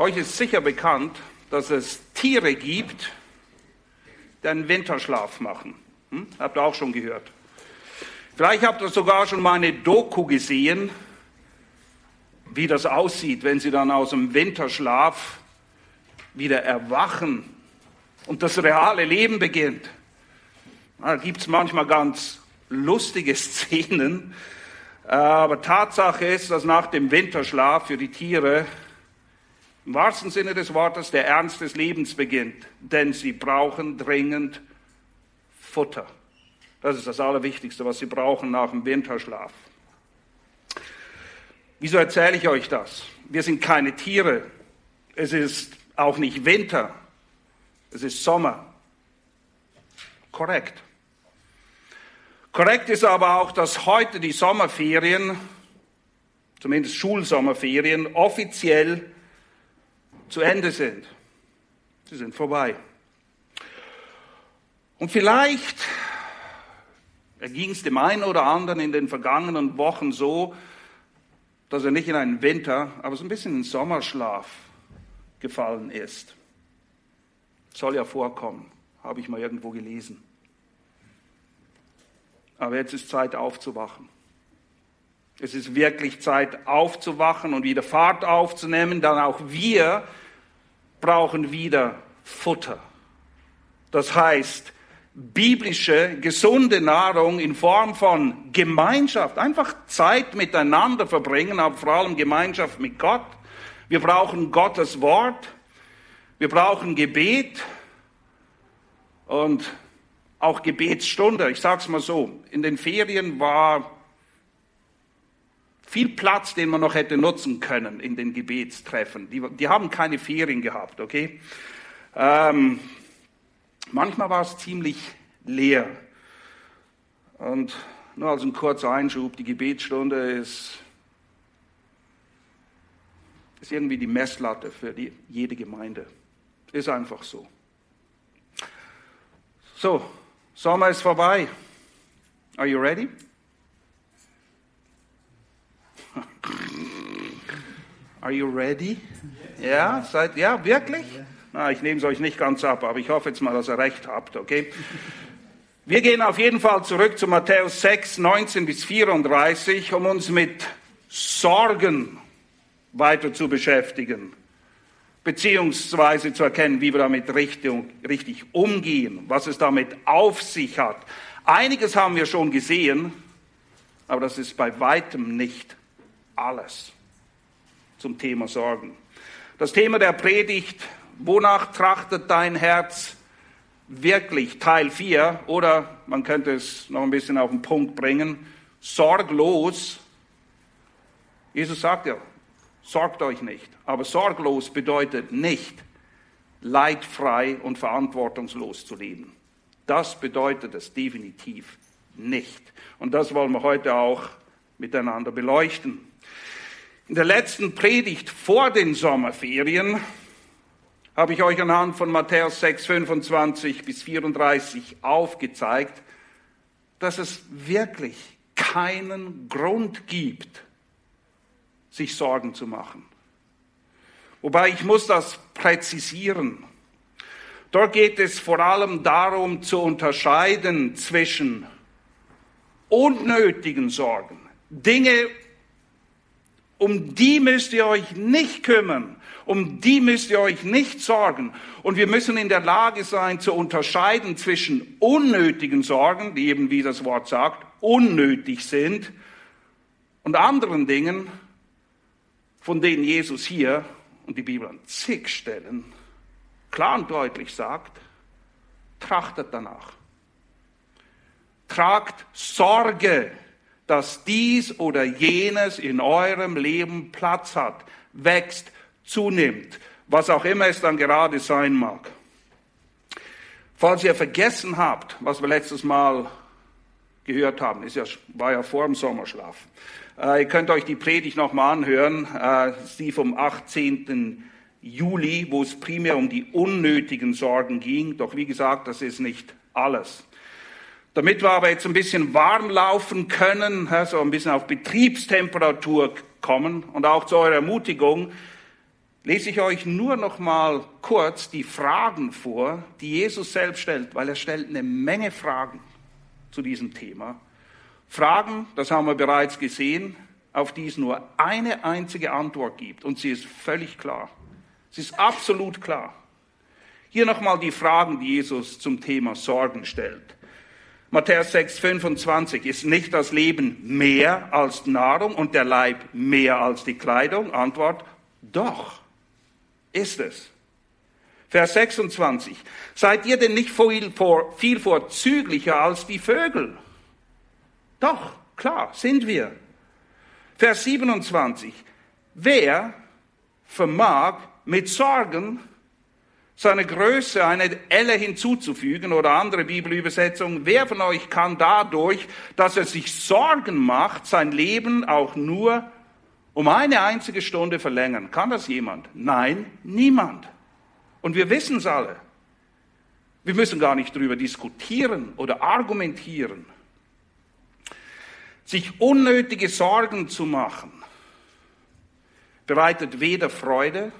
Euch ist sicher bekannt, dass es Tiere gibt, die einen Winterschlaf machen. Hm? Habt ihr auch schon gehört. Vielleicht habt ihr sogar schon mal eine Doku gesehen, wie das aussieht, wenn sie dann aus dem Winterschlaf wieder erwachen und das reale Leben beginnt. Da gibt es manchmal ganz lustige Szenen, aber Tatsache ist, dass nach dem Winterschlaf für die Tiere im wahrsten Sinne des Wortes der Ernst des Lebens beginnt, denn sie brauchen dringend Futter. Das ist das Allerwichtigste, was sie brauchen nach dem Winterschlaf. Wieso erzähle ich euch das? Wir sind keine Tiere. Es ist auch nicht Winter. Es ist Sommer. Korrekt. Korrekt ist aber auch, dass heute die Sommerferien, zumindest Schulsommerferien, offiziell zu Ende sind. Sie sind vorbei. Und vielleicht erging es dem einen oder anderen in den vergangenen Wochen so, dass er nicht in einen Winter, aber so ein bisschen in Sommerschlaf gefallen ist. Soll ja vorkommen, habe ich mal irgendwo gelesen. Aber jetzt ist Zeit aufzuwachen. Es ist wirklich Zeit aufzuwachen und wieder Fahrt aufzunehmen, dann auch wir brauchen wieder Futter. Das heißt, biblische, gesunde Nahrung in Form von Gemeinschaft, einfach Zeit miteinander verbringen, aber vor allem Gemeinschaft mit Gott. Wir brauchen Gottes Wort, wir brauchen Gebet und auch Gebetsstunde. Ich sage es mal so, in den Ferien war viel Platz, den man noch hätte nutzen können in den Gebetstreffen. Die, die haben keine Ferien gehabt, okay? Ähm, manchmal war es ziemlich leer. Und nur als ein kurzer Einschub, die Gebetsstunde ist, ist irgendwie die Messlatte für die, jede Gemeinde. Ist einfach so. So, Sommer ist vorbei. Are you ready? Are you ready? Ja, seid, ja, wirklich? Na, ich nehme es euch nicht ganz ab, aber ich hoffe jetzt mal, dass ihr recht habt, okay? Wir gehen auf jeden Fall zurück zu Matthäus 6, 19 bis 34, um uns mit Sorgen weiter zu beschäftigen, beziehungsweise zu erkennen, wie wir damit richtig, richtig umgehen, was es damit auf sich hat. Einiges haben wir schon gesehen, aber das ist bei weitem nicht alles zum Thema Sorgen. Das Thema der Predigt, wonach trachtet dein Herz wirklich, Teil 4, oder man könnte es noch ein bisschen auf den Punkt bringen, sorglos. Jesus sagt ja, sorgt euch nicht. Aber sorglos bedeutet nicht, leidfrei und verantwortungslos zu leben. Das bedeutet es definitiv nicht. Und das wollen wir heute auch miteinander beleuchten. In der letzten Predigt vor den Sommerferien habe ich euch anhand von Matthäus 6, 25 bis 34 aufgezeigt, dass es wirklich keinen Grund gibt, sich Sorgen zu machen. Wobei ich muss das präzisieren. Dort geht es vor allem darum zu unterscheiden zwischen unnötigen Sorgen, Dinge, um die müsst ihr euch nicht kümmern. Um die müsst ihr euch nicht sorgen. Und wir müssen in der Lage sein zu unterscheiden zwischen unnötigen Sorgen, die eben, wie das Wort sagt, unnötig sind, und anderen Dingen, von denen Jesus hier und die Bibel an zig Stellen klar und deutlich sagt, trachtet danach. Tragt Sorge dass dies oder jenes in eurem Leben Platz hat, wächst, zunimmt, was auch immer es dann gerade sein mag. Falls ihr vergessen habt, was wir letztes Mal gehört haben, ist ja, war ja vor dem Sommerschlaf. Äh, ihr könnt euch die Predigt nochmal anhören, äh, sie vom 18. Juli, wo es primär um die unnötigen Sorgen ging. Doch wie gesagt, das ist nicht alles. Damit wir aber jetzt ein bisschen warm laufen können, so ein bisschen auf Betriebstemperatur kommen und auch zu eurer Ermutigung, lese ich euch nur noch mal kurz die Fragen vor, die Jesus selbst stellt, weil er stellt eine Menge Fragen zu diesem Thema. Fragen, das haben wir bereits gesehen, auf die es nur eine einzige Antwort gibt und sie ist völlig klar. Sie ist absolut klar. Hier nochmal die Fragen, die Jesus zum Thema Sorgen stellt. Matthäus 6, 25. Ist nicht das Leben mehr als Nahrung und der Leib mehr als die Kleidung? Antwort, doch, ist es. Vers 26. Seid ihr denn nicht viel, vor, viel vorzüglicher als die Vögel? Doch, klar, sind wir. Vers 27. Wer vermag mit Sorgen seine Größe eine Elle hinzuzufügen oder andere Bibelübersetzungen. Wer von euch kann dadurch, dass er sich Sorgen macht, sein Leben auch nur um eine einzige Stunde verlängern? Kann das jemand? Nein, niemand. Und wir wissen es alle. Wir müssen gar nicht darüber diskutieren oder argumentieren. Sich unnötige Sorgen zu machen, bereitet weder Freude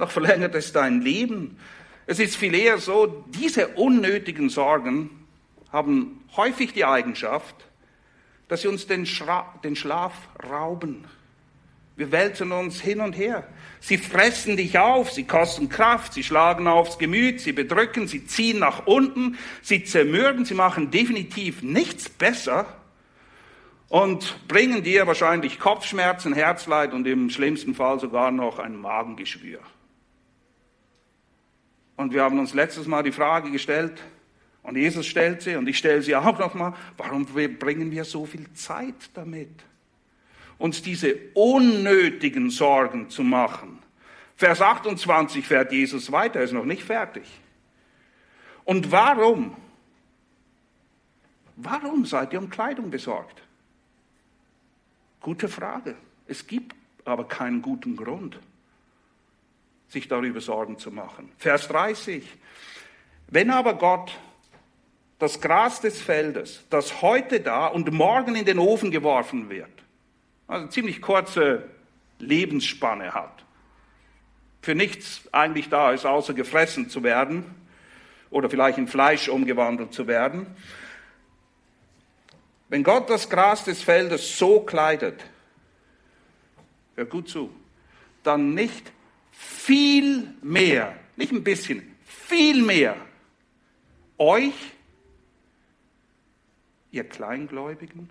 noch verlängert es dein Leben. Es ist viel eher so, diese unnötigen Sorgen haben häufig die Eigenschaft, dass sie uns den, Schra den Schlaf rauben. Wir wälzen uns hin und her. Sie fressen dich auf, sie kosten Kraft, sie schlagen aufs Gemüt, sie bedrücken, sie ziehen nach unten, sie zermürben, sie machen definitiv nichts besser und bringen dir wahrscheinlich Kopfschmerzen, Herzleid und im schlimmsten Fall sogar noch ein Magengeschwür. Und wir haben uns letztes Mal die Frage gestellt, und Jesus stellt sie, und ich stelle sie auch nochmal, warum bringen wir so viel Zeit damit, uns diese unnötigen Sorgen zu machen? Vers 28 fährt Jesus weiter, ist noch nicht fertig. Und warum? Warum seid ihr um Kleidung besorgt? Gute Frage. Es gibt aber keinen guten Grund sich darüber Sorgen zu machen. Vers 30. Wenn aber Gott das Gras des Feldes, das heute da und morgen in den Ofen geworfen wird, also ziemlich kurze Lebensspanne hat, für nichts eigentlich da ist, außer gefressen zu werden oder vielleicht in Fleisch umgewandelt zu werden. Wenn Gott das Gras des Feldes so kleidet, hör gut zu, dann nicht viel mehr, nicht ein bisschen, viel mehr euch, ihr Kleingläubigen?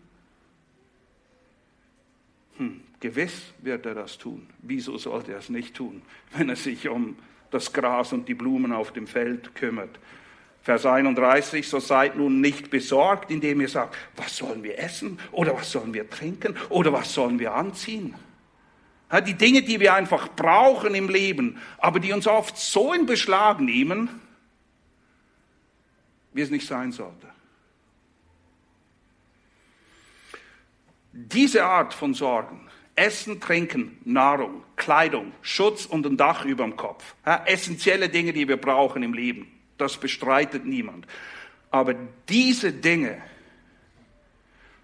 Hm, gewiss wird er das tun. Wieso sollte er es nicht tun, wenn er sich um das Gras und die Blumen auf dem Feld kümmert? Vers 31, so seid nun nicht besorgt, indem ihr sagt, was sollen wir essen oder was sollen wir trinken oder was sollen wir anziehen? Die Dinge, die wir einfach brauchen im Leben, aber die uns oft so in Beschlag nehmen, wie es nicht sein sollte. Diese Art von Sorgen, Essen, Trinken, Nahrung, Kleidung, Schutz und ein Dach über dem Kopf, essentielle Dinge, die wir brauchen im Leben, das bestreitet niemand. Aber diese Dinge,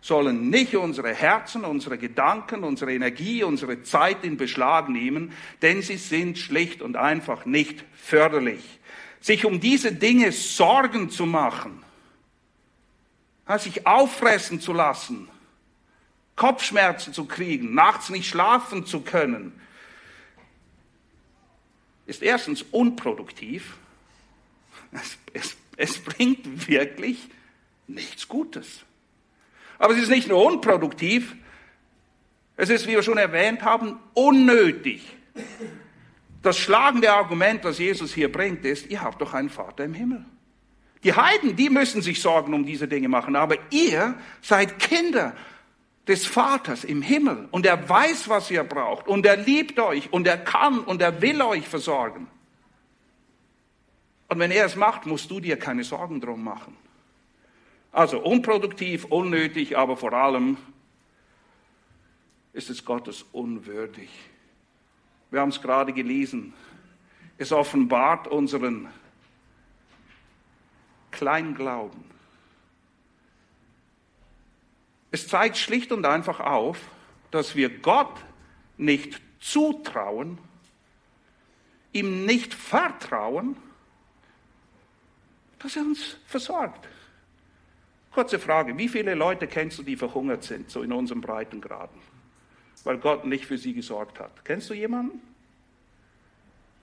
sollen nicht unsere Herzen, unsere Gedanken, unsere Energie, unsere Zeit in Beschlag nehmen, denn sie sind schlicht und einfach nicht förderlich. Sich um diese Dinge Sorgen zu machen, sich auffressen zu lassen, Kopfschmerzen zu kriegen, nachts nicht schlafen zu können, ist erstens unproduktiv. Es, es, es bringt wirklich nichts Gutes. Aber es ist nicht nur unproduktiv, es ist, wie wir schon erwähnt haben, unnötig. Das schlagende Argument, das Jesus hier bringt, ist, ihr habt doch einen Vater im Himmel. Die Heiden, die müssen sich Sorgen um diese Dinge machen, aber ihr seid Kinder des Vaters im Himmel und er weiß, was ihr braucht und er liebt euch und er kann und er will euch versorgen. Und wenn er es macht, musst du dir keine Sorgen drum machen. Also unproduktiv, unnötig, aber vor allem ist es Gottes unwürdig. Wir haben es gerade gelesen. Es offenbart unseren Kleinglauben. Es zeigt schlicht und einfach auf, dass wir Gott nicht zutrauen, ihm nicht vertrauen, dass er uns versorgt. Kurze Frage, wie viele Leute kennst du, die verhungert sind, so in unserem Breitengraden, weil Gott nicht für sie gesorgt hat? Kennst du jemanden?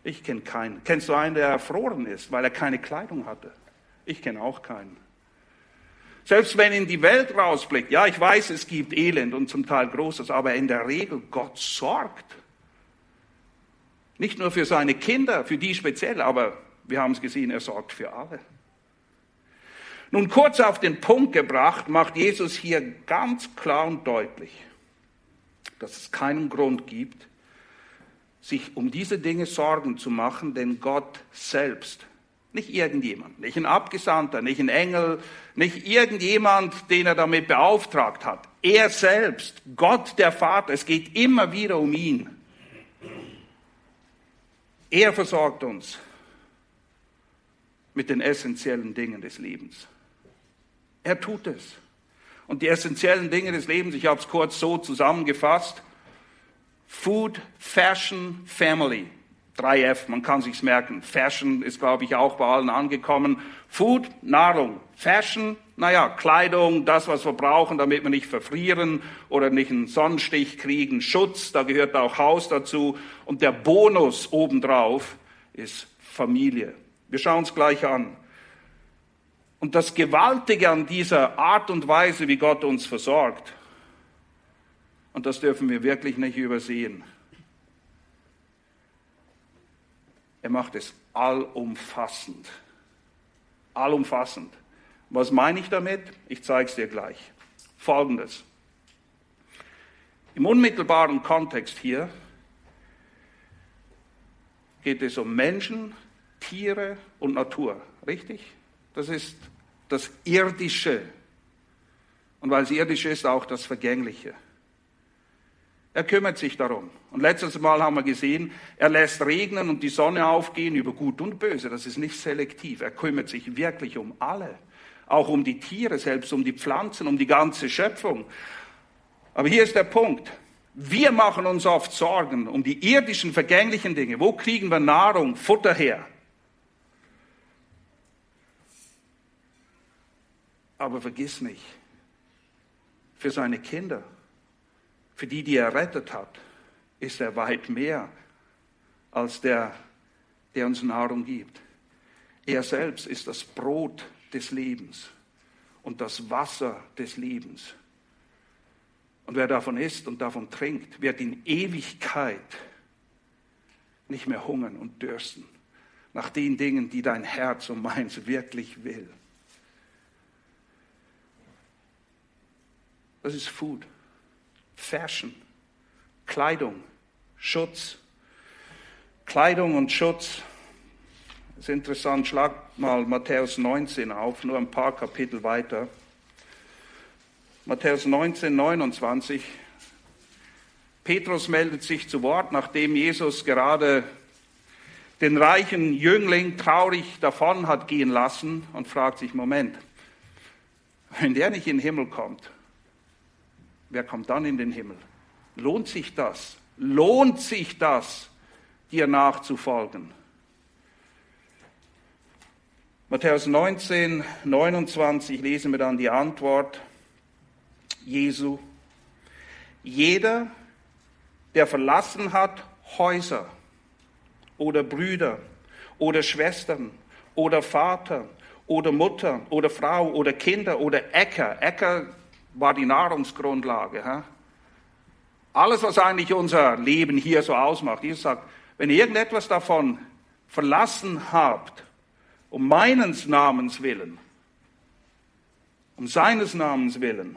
Ich kenne keinen. Kennst du einen, der erfroren ist, weil er keine Kleidung hatte? Ich kenne auch keinen. Selbst wenn in die Welt rausblickt, ja, ich weiß, es gibt Elend und zum Teil Großes, aber in der Regel Gott sorgt. Nicht nur für seine Kinder, für die speziell, aber wir haben es gesehen, er sorgt für alle. Nun kurz auf den Punkt gebracht, macht Jesus hier ganz klar und deutlich, dass es keinen Grund gibt, sich um diese Dinge Sorgen zu machen, denn Gott selbst, nicht irgendjemand, nicht ein Abgesandter, nicht ein Engel, nicht irgendjemand, den er damit beauftragt hat, er selbst, Gott der Vater, es geht immer wieder um ihn. Er versorgt uns mit den essentiellen Dingen des Lebens. Er tut es. Und die essentiellen Dinge des Lebens, ich habe es kurz so zusammengefasst, Food, Fashion, Family. 3F, man kann sich's merken. Fashion ist, glaube ich, auch bei allen angekommen. Food, Nahrung. Fashion, naja, Kleidung, das, was wir brauchen, damit wir nicht verfrieren oder nicht einen Sonnenstich kriegen. Schutz, da gehört auch Haus dazu. Und der Bonus obendrauf ist Familie. Wir schauen es gleich an. Und das Gewaltige an dieser Art und Weise, wie Gott uns versorgt, und das dürfen wir wirklich nicht übersehen. Er macht es allumfassend. Allumfassend. Was meine ich damit? Ich zeige es dir gleich. Folgendes. Im unmittelbaren Kontext hier geht es um Menschen, Tiere und Natur. Richtig? Das ist das Irdische. Und weil es irdisch ist, auch das Vergängliche. Er kümmert sich darum. Und letztes Mal haben wir gesehen, er lässt regnen und die Sonne aufgehen über Gut und Böse. Das ist nicht selektiv. Er kümmert sich wirklich um alle. Auch um die Tiere, selbst um die Pflanzen, um die ganze Schöpfung. Aber hier ist der Punkt. Wir machen uns oft Sorgen um die irdischen, vergänglichen Dinge. Wo kriegen wir Nahrung, Futter her? Aber vergiss nicht, für seine Kinder für die, die er rettet hat, ist er weit mehr als der, der uns Nahrung gibt. Er selbst ist das Brot des Lebens und das Wasser des Lebens. Und wer davon isst und davon trinkt, wird in Ewigkeit nicht mehr hungern und dürsten nach den Dingen, die dein Herz und meins wirklich will. Das ist Food. Fashion, Kleidung, Schutz. Kleidung und Schutz. Das ist interessant, schlag mal Matthäus 19 auf, nur ein paar Kapitel weiter. Matthäus 19, 29. Petrus meldet sich zu Wort, nachdem Jesus gerade den reichen Jüngling traurig davon hat gehen lassen und fragt sich, Moment, wenn der nicht in den Himmel kommt, wer kommt dann in den Himmel? Lohnt sich das? Lohnt sich das, dir nachzufolgen? Matthäus 19, 29 lesen wir dann die Antwort Jesu. Jeder, der verlassen hat Häuser oder Brüder oder Schwestern oder Vater oder Mutter oder Frau oder Kinder oder Äcker. Äcker war die Nahrungsgrundlage. He? Alles, was eigentlich unser Leben hier so ausmacht. Jesus sagt, wenn ihr irgendetwas davon verlassen habt, um meines Namens willen, um seines Namens willen,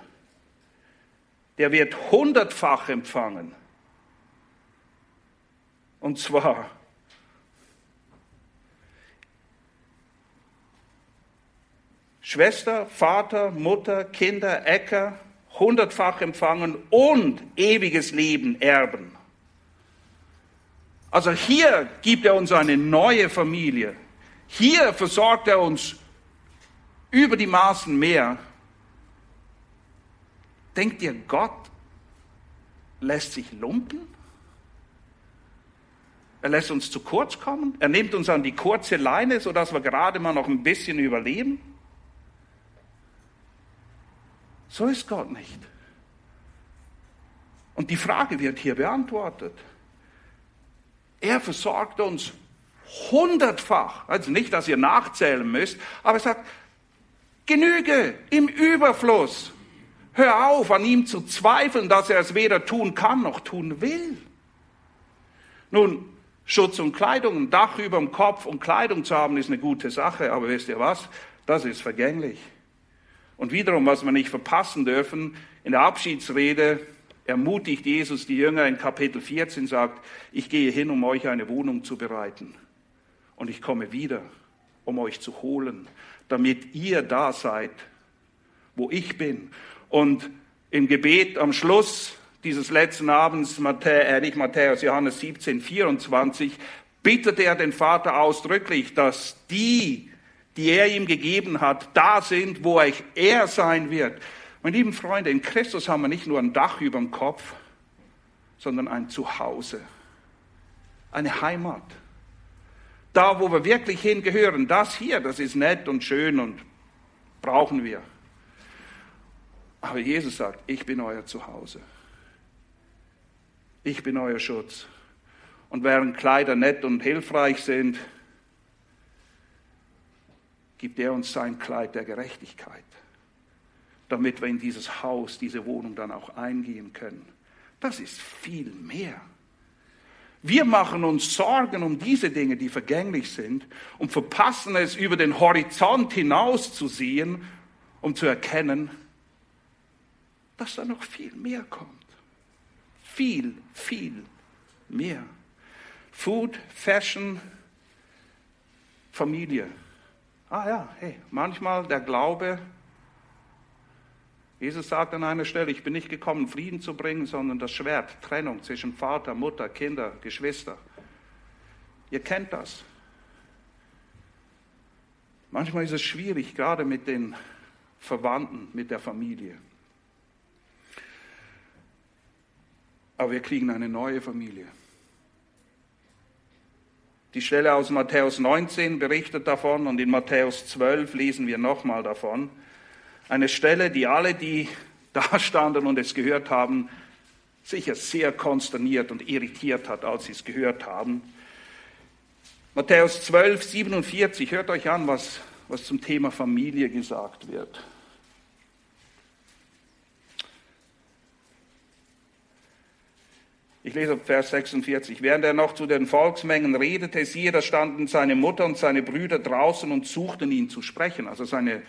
der wird hundertfach empfangen. Und zwar Schwester, Vater, Mutter, Kinder, Äcker, hundertfach empfangen und ewiges Leben erben. Also hier gibt er uns eine neue Familie. Hier versorgt er uns über die Maßen mehr. Denkt ihr, Gott lässt sich lumpen? Er lässt uns zu kurz kommen. Er nimmt uns an die kurze Leine, sodass wir gerade mal noch ein bisschen überleben. So ist Gott nicht. Und die Frage wird hier beantwortet. Er versorgt uns hundertfach. Also nicht, dass ihr nachzählen müsst, aber er sagt, Genüge im Überfluss. Hör auf, an ihm zu zweifeln, dass er es weder tun kann noch tun will. Nun, Schutz und Kleidung, ein Dach über dem Kopf und Kleidung zu haben, ist eine gute Sache, aber wisst ihr was? Das ist vergänglich. Und wiederum, was wir nicht verpassen dürfen, in der Abschiedsrede ermutigt Jesus die Jünger in Kapitel 14, sagt, ich gehe hin, um euch eine Wohnung zu bereiten. Und ich komme wieder, um euch zu holen, damit ihr da seid, wo ich bin. Und im Gebet am Schluss dieses letzten Abends, Matthäus, äh, nicht Matthäus, Johannes 17, 24, bittet er den Vater ausdrücklich, dass die, die er ihm gegeben hat, da sind, wo er sein wird. Meine lieben Freunde, in Christus haben wir nicht nur ein Dach über dem Kopf, sondern ein Zuhause, eine Heimat. Da, wo wir wirklich hingehören, das hier, das ist nett und schön und brauchen wir. Aber Jesus sagt, ich bin euer Zuhause. Ich bin euer Schutz. Und während Kleider nett und hilfreich sind, gibt er uns sein Kleid der Gerechtigkeit damit wir in dieses Haus, diese Wohnung dann auch eingehen können. Das ist viel mehr. Wir machen uns Sorgen um diese Dinge, die vergänglich sind, und verpassen es, über den Horizont hinaus zu sehen, um zu erkennen, dass da noch viel mehr kommt. Viel, viel mehr. Food, Fashion, Familie. Ah ja, hey, manchmal der Glaube Jesus sagt an einer Stelle, ich bin nicht gekommen, Frieden zu bringen, sondern das Schwert, Trennung zwischen Vater, Mutter, Kinder, Geschwister. Ihr kennt das. Manchmal ist es schwierig, gerade mit den Verwandten, mit der Familie. Aber wir kriegen eine neue Familie. Die Stelle aus Matthäus 19 berichtet davon und in Matthäus 12 lesen wir nochmal davon. Eine Stelle, die alle, die da standen und es gehört haben, sicher sehr konsterniert und irritiert hat, als sie es gehört haben. Matthäus 12, 47, hört euch an, was, was zum Thema Familie gesagt wird. Ich lese Vers 46. Während er noch zu den Volksmengen redete, siehe, da standen seine Mutter und seine Brüder draußen und suchten ihn zu sprechen. Also seine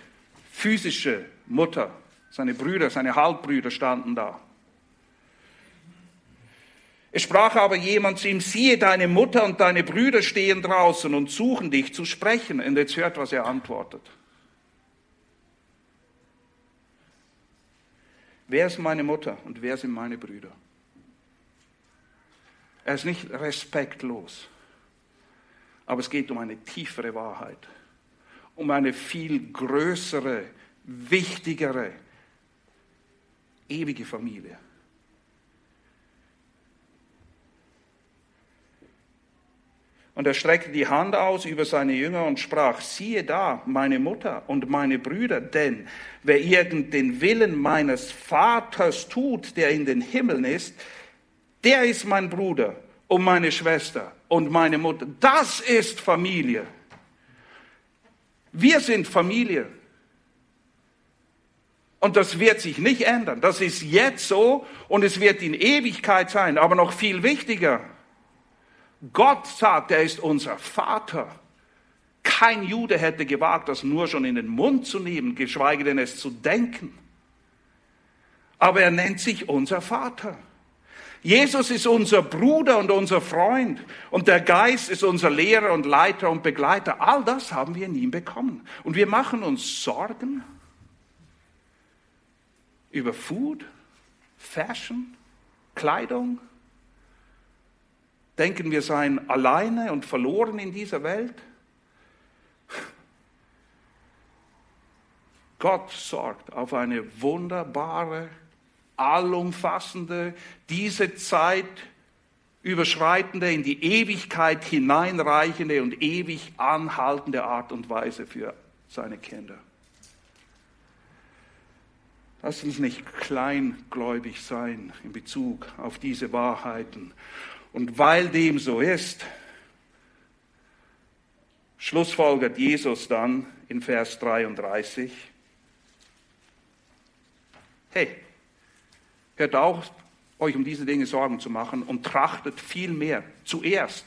physische Mutter, seine Brüder, seine Halbbrüder standen da. Es sprach aber jemand zu ihm, siehe, deine Mutter und deine Brüder stehen draußen und suchen dich zu sprechen. Und jetzt hört, was er antwortet. Wer ist meine Mutter und wer sind meine Brüder? Er ist nicht respektlos, aber es geht um eine tiefere Wahrheit um eine viel größere, wichtigere, ewige Familie. Und er streckte die Hand aus über seine Jünger und sprach, siehe da, meine Mutter und meine Brüder, denn wer irgend den Willen meines Vaters tut, der in den Himmeln ist, der ist mein Bruder und meine Schwester und meine Mutter. Das ist Familie. Wir sind Familie. Und das wird sich nicht ändern. Das ist jetzt so und es wird in Ewigkeit sein. Aber noch viel wichtiger, Gott sagt, er ist unser Vater. Kein Jude hätte gewagt, das nur schon in den Mund zu nehmen, geschweige denn es zu denken. Aber er nennt sich unser Vater. Jesus ist unser Bruder und unser Freund und der Geist ist unser Lehrer und Leiter und Begleiter. All das haben wir in ihm bekommen. Und wir machen uns Sorgen über Food, Fashion, Kleidung. Denken wir seien alleine und verloren in dieser Welt? Gott sorgt auf eine wunderbare allumfassende, diese Zeit überschreitende, in die Ewigkeit hineinreichende und ewig anhaltende Art und Weise für seine Kinder. Lass uns nicht kleingläubig sein in Bezug auf diese Wahrheiten. Und weil dem so ist, schlussfolgert Jesus dann in Vers 33, hey, hört auf, euch um diese Dinge Sorgen zu machen und trachtet vielmehr zuerst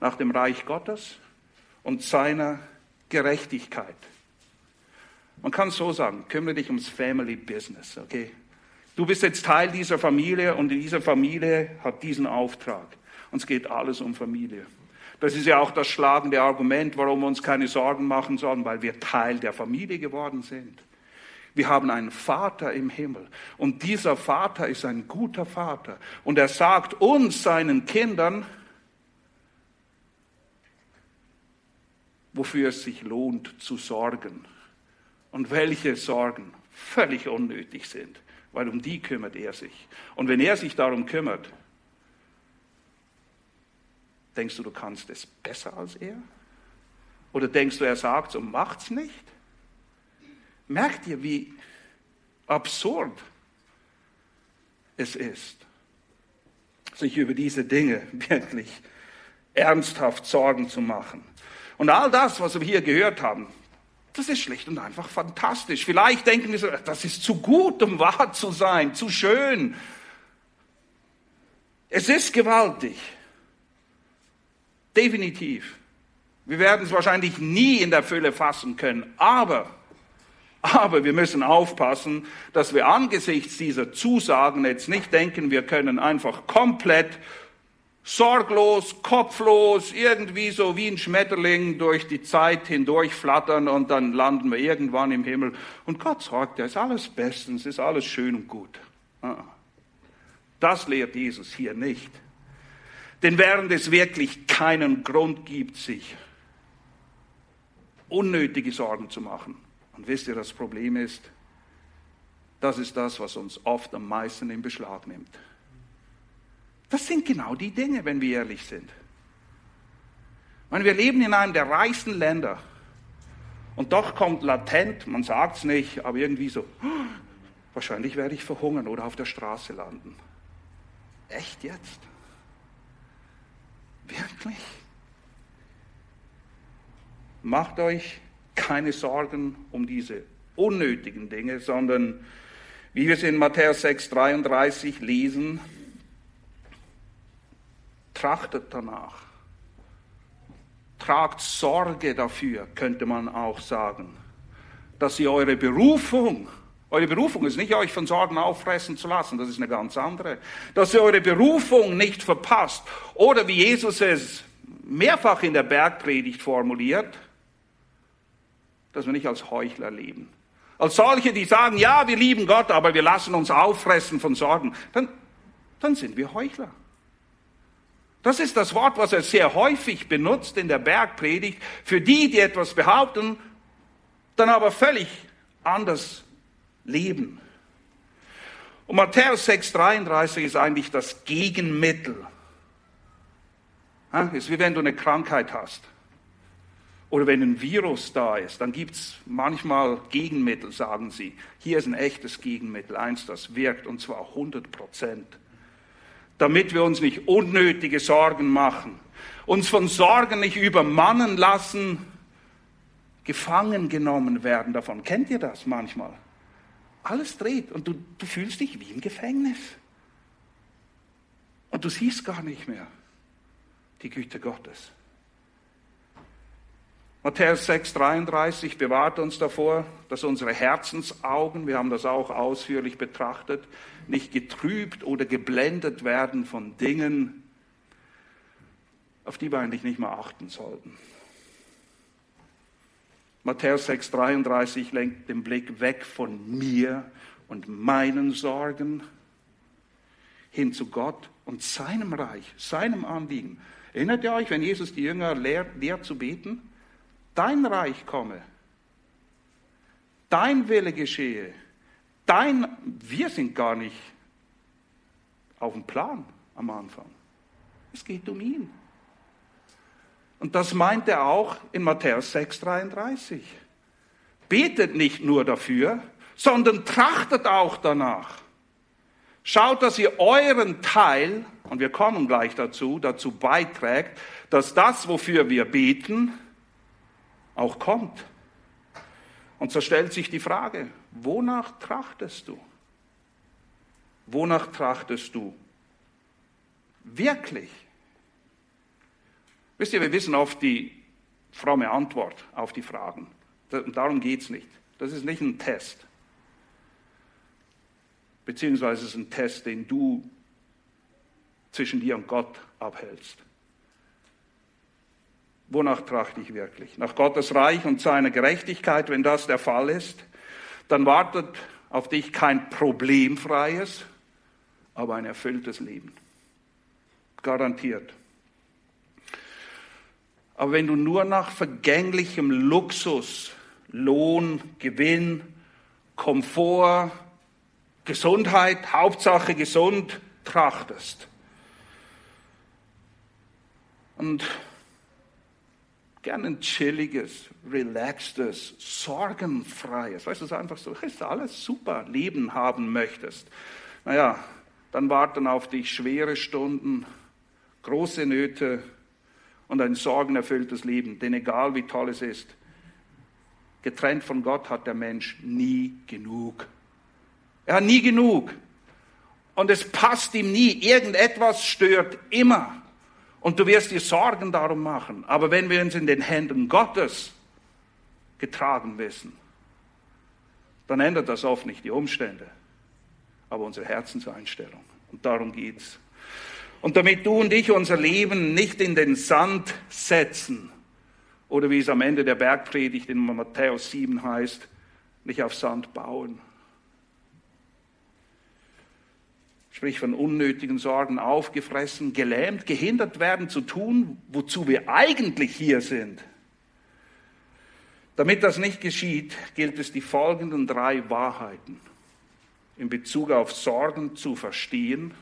nach dem Reich Gottes und seiner Gerechtigkeit. Man kann es so sagen, kümmere dich ums Family Business, okay? Du bist jetzt Teil dieser Familie und in dieser Familie hat diesen Auftrag. Uns geht alles um Familie. Das ist ja auch das schlagende Argument, warum wir uns keine Sorgen machen sollen, weil wir Teil der Familie geworden sind. Wir haben einen Vater im Himmel und dieser Vater ist ein guter Vater und er sagt uns, seinen Kindern, wofür es sich lohnt zu sorgen und welche Sorgen völlig unnötig sind, weil um die kümmert er sich. Und wenn er sich darum kümmert, denkst du, du kannst es besser als er? Oder denkst du, er sagt und macht's nicht? Merkt ihr, wie absurd es ist, sich über diese Dinge wirklich ernsthaft Sorgen zu machen? Und all das, was wir hier gehört haben, das ist schlicht und einfach fantastisch. Vielleicht denken wir so, das ist zu gut, um wahr zu sein, zu schön. Es ist gewaltig. Definitiv. Wir werden es wahrscheinlich nie in der Fülle fassen können, aber, aber wir müssen aufpassen, dass wir angesichts dieser Zusagen jetzt nicht denken, wir können einfach komplett sorglos, kopflos, irgendwie so wie ein Schmetterling durch die Zeit hindurch flattern und dann landen wir irgendwann im Himmel. Und Gott sagt, ja, ist alles bestens, ist alles schön und gut. Ah. Das lehrt Jesus hier nicht. Denn während es wirklich keinen Grund gibt, sich unnötige Sorgen zu machen, und wisst ihr, das Problem ist, das ist das, was uns oft am meisten in Beschlag nimmt. Das sind genau die Dinge, wenn wir ehrlich sind. Meine, wir leben in einem der reichsten Länder. Und doch kommt latent, man sagt es nicht, aber irgendwie so, wahrscheinlich werde ich verhungern oder auf der Straße landen. Echt jetzt? Wirklich? Macht euch keine Sorgen um diese unnötigen Dinge, sondern wie wir es in Matthäus 6, 33 lesen, trachtet danach. Tragt Sorge dafür, könnte man auch sagen, dass ihr eure Berufung, eure Berufung ist nicht, euch von Sorgen auffressen zu lassen, das ist eine ganz andere, dass ihr eure Berufung nicht verpasst oder wie Jesus es mehrfach in der Bergpredigt formuliert, dass wir nicht als Heuchler leben. Als solche, die sagen, ja, wir lieben Gott, aber wir lassen uns auffressen von Sorgen, dann, dann sind wir Heuchler. Das ist das Wort, was er sehr häufig benutzt in der Bergpredigt für die, die etwas behaupten, dann aber völlig anders leben. Und Matthäus 6,33 ist eigentlich das Gegenmittel. Es ist wie wenn du eine Krankheit hast. Oder wenn ein Virus da ist, dann gibt es manchmal Gegenmittel, sagen sie. Hier ist ein echtes Gegenmittel, eins, das wirkt, und zwar 100 Prozent damit wir uns nicht unnötige Sorgen machen, uns von Sorgen nicht übermannen lassen, gefangen genommen werden davon. Kennt ihr das manchmal? Alles dreht und du, du fühlst dich wie im Gefängnis. Und du siehst gar nicht mehr die Güte Gottes. Matthäus 6,33 bewahrt uns davor, dass unsere Herzensaugen, wir haben das auch ausführlich betrachtet, nicht getrübt oder geblendet werden von Dingen, auf die wir eigentlich nicht mehr achten sollten. Matthäus 6,33 lenkt den Blick weg von mir und meinen Sorgen hin zu Gott und seinem Reich, seinem Anliegen. Erinnert ihr euch, wenn Jesus die Jünger lehrt, lehrt zu beten? Dein Reich komme, dein Wille geschehe, dein, wir sind gar nicht auf dem Plan. am Anfang. Es geht um ihn. Und das meint er auch in Matthäus 6,33. Betet nicht nur dafür, sondern trachtet auch danach. Schaut, dass ihr euren Teil, und wir kommen gleich dazu, dazu beiträgt, dass das, wofür wir beten, auch kommt. Und so stellt sich die Frage, wonach trachtest du? Wonach trachtest du? Wirklich? Wisst ihr, wir wissen oft die fromme Antwort auf die Fragen. Darum geht es nicht. Das ist nicht ein Test. Beziehungsweise es ist ein Test, den du zwischen dir und Gott abhältst. Wonach trachte ich wirklich? Nach Gottes Reich und seiner Gerechtigkeit, wenn das der Fall ist, dann wartet auf dich kein problemfreies, aber ein erfülltes Leben. Garantiert. Aber wenn du nur nach vergänglichem Luxus, Lohn, Gewinn, Komfort, Gesundheit, Hauptsache gesund, trachtest und gern ein chilliges, relaxtes, sorgenfreies, weißt du, einfach so, ist alles super Leben haben möchtest, naja, dann warten auf dich schwere Stunden, große Nöte und ein sorgenerfülltes Leben. Denn egal wie toll es ist, getrennt von Gott hat der Mensch nie genug. Er hat nie genug. Und es passt ihm nie. Irgendetwas stört immer. Und du wirst dir Sorgen darum machen. Aber wenn wir uns in den Händen Gottes getragen wissen, dann ändert das oft nicht die Umstände, aber unsere Herzenseinstellung. Und darum geht's. Und damit du und ich unser Leben nicht in den Sand setzen, oder wie es am Ende der Bergpredigt in Matthäus 7 heißt, nicht auf Sand bauen. Sprich von unnötigen Sorgen aufgefressen, gelähmt, gehindert werden zu tun, wozu wir eigentlich hier sind. Damit das nicht geschieht, gilt es, die folgenden drei Wahrheiten in Bezug auf Sorgen zu verstehen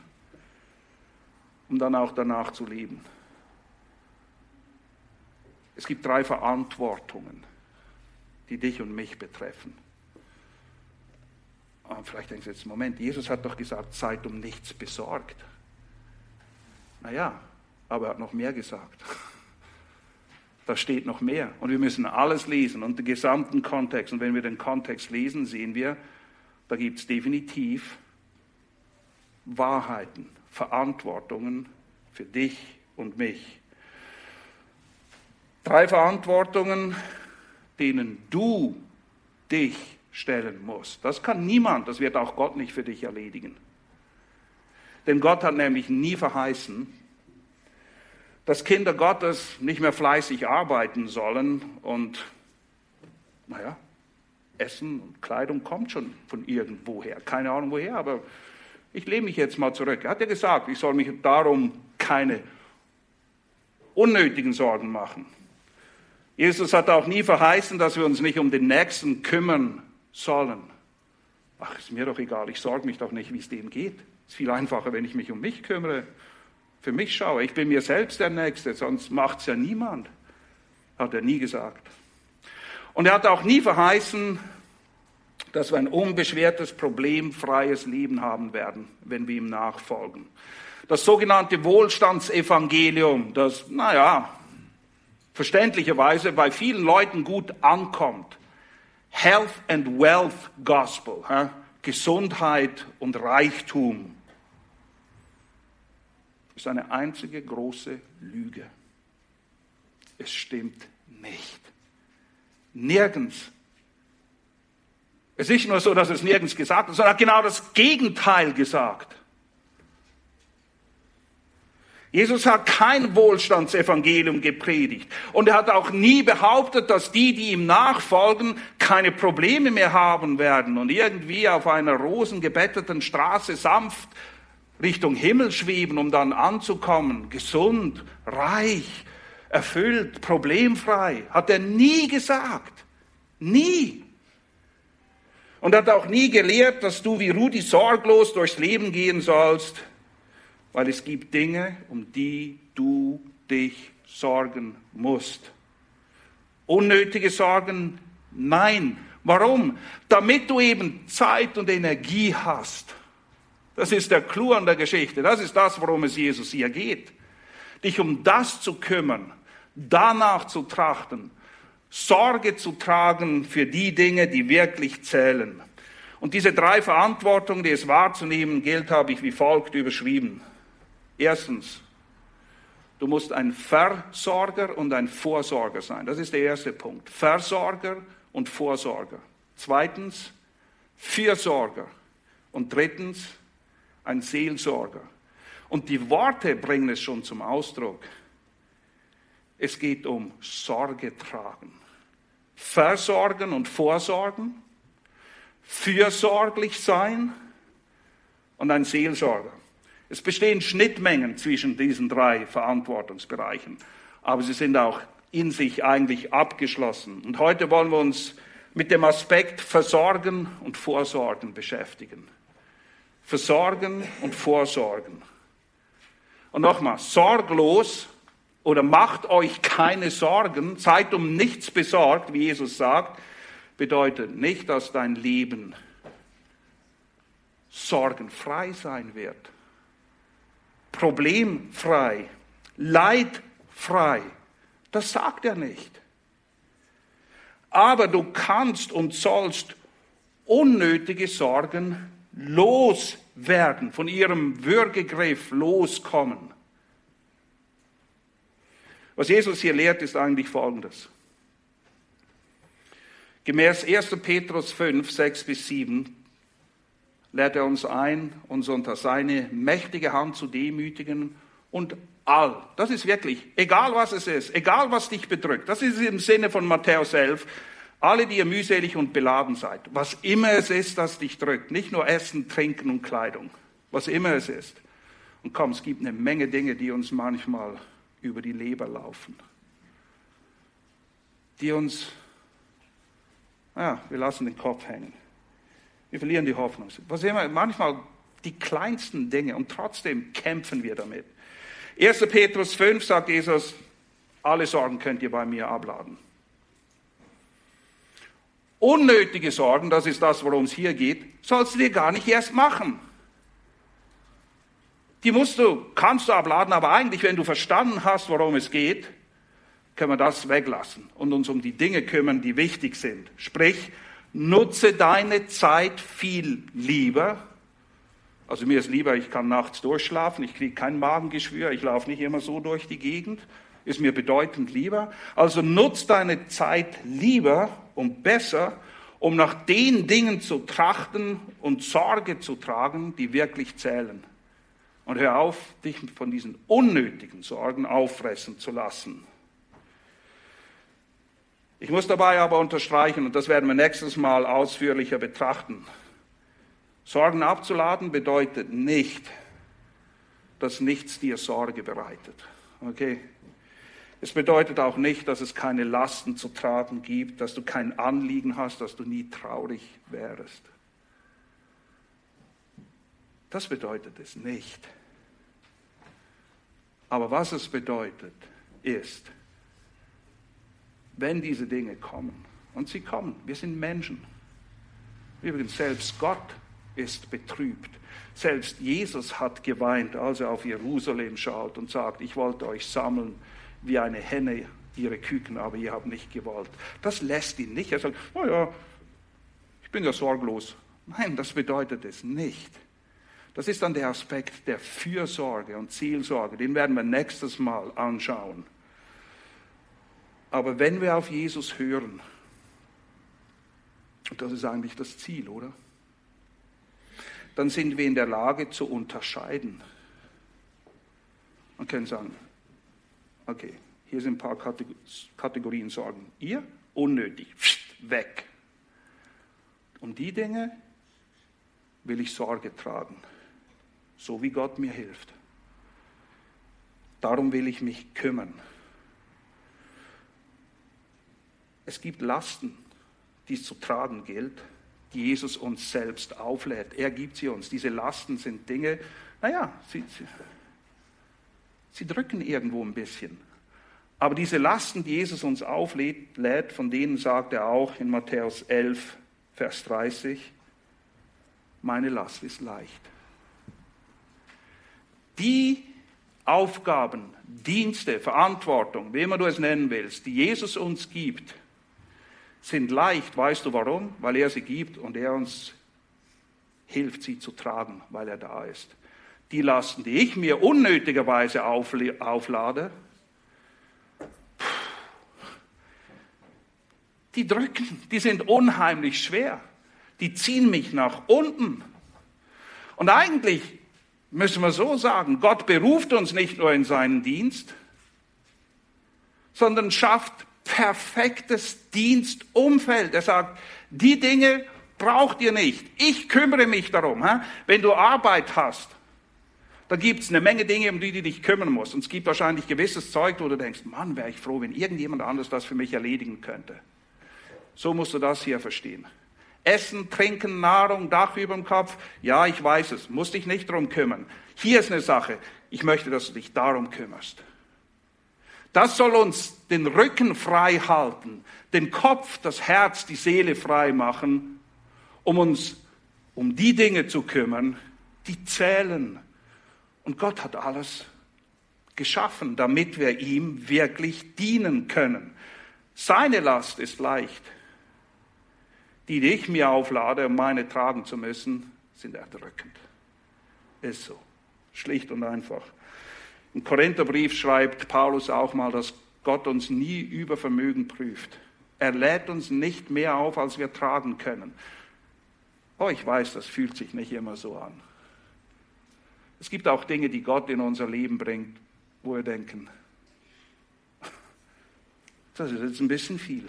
um dann auch danach zu leben. Es gibt drei Verantwortungen, die dich und mich betreffen. Und ah, vielleicht denkst du jetzt, Moment, Jesus hat doch gesagt, seid um nichts besorgt. Naja, aber er hat noch mehr gesagt. Da steht noch mehr. Und wir müssen alles lesen und den gesamten Kontext. Und wenn wir den Kontext lesen, sehen wir, da gibt es definitiv Wahrheiten, Verantwortungen für dich und mich. Drei Verantwortungen, denen du dich stellen musst. Das kann niemand, das wird auch Gott nicht für dich erledigen. Denn Gott hat nämlich nie verheißen, dass Kinder Gottes nicht mehr fleißig arbeiten sollen und, naja, Essen und Kleidung kommt schon von irgendwoher. Keine Ahnung woher, aber ich lehne mich jetzt mal zurück. Er hat ja gesagt, ich soll mich darum keine unnötigen Sorgen machen. Jesus hat auch nie verheißen, dass wir uns nicht um den Nächsten kümmern sollen. Ach, ist mir doch egal, ich sorge mich doch nicht, wie es dem geht. Ist viel einfacher, wenn ich mich um mich kümmere, für mich schaue. Ich bin mir selbst der Nächste, sonst macht es ja niemand. Hat er nie gesagt. Und er hat auch nie verheißen, dass wir ein unbeschwertes, problemfreies Leben haben werden, wenn wir ihm nachfolgen. Das sogenannte Wohlstandsevangelium, das, naja, verständlicherweise bei vielen Leuten gut ankommt. Health and Wealth Gospel, hä? Gesundheit und Reichtum, ist eine einzige große Lüge. Es stimmt nicht. Nirgends es ist nicht nur so, dass es nirgends gesagt hat, sondern genau das Gegenteil gesagt. Jesus hat kein Wohlstandsevangelium gepredigt. Und er hat auch nie behauptet, dass die, die ihm nachfolgen, keine Probleme mehr haben werden und irgendwie auf einer rosengebetteten Straße sanft Richtung Himmel schweben, um dann anzukommen, gesund, reich, erfüllt, problemfrei. Hat er nie gesagt. Nie. Und hat auch nie gelehrt, dass du wie Rudi sorglos durchs Leben gehen sollst, weil es gibt Dinge, um die du dich sorgen musst. Unnötige Sorgen? Nein. Warum? Damit du eben Zeit und Energie hast. Das ist der Clou an der Geschichte. Das ist das, worum es Jesus hier geht. Dich um das zu kümmern, danach zu trachten, Sorge zu tragen für die Dinge, die wirklich zählen. Und diese drei Verantwortungen, die es wahrzunehmen gilt, habe ich wie folgt überschrieben. Erstens, du musst ein Versorger und ein Vorsorger sein. Das ist der erste Punkt. Versorger und Vorsorger. Zweitens, Fürsorger. Und drittens, ein Seelsorger. Und die Worte bringen es schon zum Ausdruck. Es geht um Sorge tragen. Versorgen und vorsorgen, fürsorglich sein und ein Seelsorger. Es bestehen Schnittmengen zwischen diesen drei Verantwortungsbereichen, aber sie sind auch in sich eigentlich abgeschlossen. Und heute wollen wir uns mit dem Aspekt Versorgen und Vorsorgen beschäftigen. Versorgen und Vorsorgen. Und nochmal, sorglos oder macht euch keine Sorgen, seid um nichts besorgt, wie Jesus sagt, bedeutet nicht, dass dein Leben sorgenfrei sein wird, problemfrei, leidfrei. Das sagt er nicht. Aber du kannst und sollst unnötige Sorgen loswerden, von ihrem Würgegriff loskommen. Was Jesus hier lehrt, ist eigentlich Folgendes. Gemäß 1. Petrus 5, 6 bis 7 lädt er uns ein, uns unter seine mächtige Hand zu demütigen und all, das ist wirklich, egal was es ist, egal was dich bedrückt, das ist im Sinne von Matthäus 11, alle, die ihr mühselig und beladen seid, was immer es ist, das dich drückt, nicht nur Essen, Trinken und Kleidung, was immer es ist. Und komm, es gibt eine Menge Dinge, die uns manchmal über die Leber laufen, die uns, ja, wir lassen den Kopf hängen. Wir verlieren die Hoffnung. Was immer, manchmal die kleinsten Dinge und trotzdem kämpfen wir damit. 1. Petrus 5 sagt Jesus, alle Sorgen könnt ihr bei mir abladen. Unnötige Sorgen, das ist das, worum es hier geht, sollst du dir gar nicht erst machen. Die musst du, kannst du abladen, aber eigentlich, wenn du verstanden hast, worum es geht, können wir das weglassen und uns um die Dinge kümmern, die wichtig sind. Sprich, nutze deine Zeit viel lieber. Also mir ist lieber, ich kann nachts durchschlafen, ich kriege kein Magengeschwür, ich laufe nicht immer so durch die Gegend, ist mir bedeutend lieber. Also nutze deine Zeit lieber und besser, um nach den Dingen zu trachten und Sorge zu tragen, die wirklich zählen. Und hör auf, dich von diesen unnötigen Sorgen auffressen zu lassen. Ich muss dabei aber unterstreichen, und das werden wir nächstes Mal ausführlicher betrachten, Sorgen abzuladen bedeutet nicht, dass nichts dir Sorge bereitet. Okay? Es bedeutet auch nicht, dass es keine Lasten zu tragen gibt, dass du kein Anliegen hast, dass du nie traurig wärst. Das bedeutet es nicht. Aber was es bedeutet, ist, wenn diese Dinge kommen, und sie kommen, wir sind Menschen. Übrigens, selbst Gott ist betrübt. Selbst Jesus hat geweint, als er auf Jerusalem schaut und sagt, ich wollte euch sammeln wie eine Henne ihre Küken, aber ihr habt nicht gewollt. Das lässt ihn nicht. Er sagt, oh ja, ich bin ja sorglos. Nein, das bedeutet es nicht. Das ist dann der Aspekt der Fürsorge und Zielsorge. Den werden wir nächstes Mal anschauen. Aber wenn wir auf Jesus hören, und das ist eigentlich das Ziel, oder? Dann sind wir in der Lage zu unterscheiden und können sagen, okay, hier sind ein paar Kategorien Sorgen. Ihr, unnötig, weg. Um die Dinge will ich Sorge tragen so wie Gott mir hilft. Darum will ich mich kümmern. Es gibt Lasten, die es zu tragen gilt, die Jesus uns selbst auflädt. Er gibt sie uns. Diese Lasten sind Dinge, naja, sie, sie, Sie drücken irgendwo ein bisschen. Aber diese Lasten, die Jesus uns auflädt, von denen sagt er auch in Matthäus 11, Vers 30, meine Last ist leicht. Die Aufgaben, Dienste, Verantwortung, wie immer du es nennen willst, die Jesus uns gibt, sind leicht. Weißt du warum? Weil er sie gibt und er uns hilft, sie zu tragen, weil er da ist. Die Lasten, die ich mir unnötigerweise auflade, die drücken, die sind unheimlich schwer. Die ziehen mich nach unten. Und eigentlich müssen wir so sagen, Gott beruft uns nicht nur in seinen Dienst, sondern schafft perfektes Dienstumfeld. Er sagt, die Dinge braucht ihr nicht. Ich kümmere mich darum. Wenn du Arbeit hast, dann gibt es eine Menge Dinge, um die du dich kümmern musst. Und es gibt wahrscheinlich gewisses Zeug, wo du denkst, Mann, wäre ich froh, wenn irgendjemand anderes das für mich erledigen könnte. So musst du das hier verstehen. Essen, Trinken, Nahrung, Dach über dem Kopf. Ja, ich weiß es, musst dich nicht darum kümmern. Hier ist eine Sache. Ich möchte, dass du dich darum kümmerst. Das soll uns den Rücken frei halten, den Kopf, das Herz, die Seele frei machen, um uns um die Dinge zu kümmern, die zählen. Und Gott hat alles geschaffen, damit wir ihm wirklich dienen können. Seine Last ist leicht die, die ich mir auflade, um meine tragen zu müssen, sind erdrückend. Ist so. Schlicht und einfach. Im Korintherbrief schreibt Paulus auch mal, dass Gott uns nie über Vermögen prüft. Er lädt uns nicht mehr auf, als wir tragen können. Oh, ich weiß, das fühlt sich nicht immer so an. Es gibt auch Dinge, die Gott in unser Leben bringt, wo wir denken, das ist jetzt ein bisschen viel.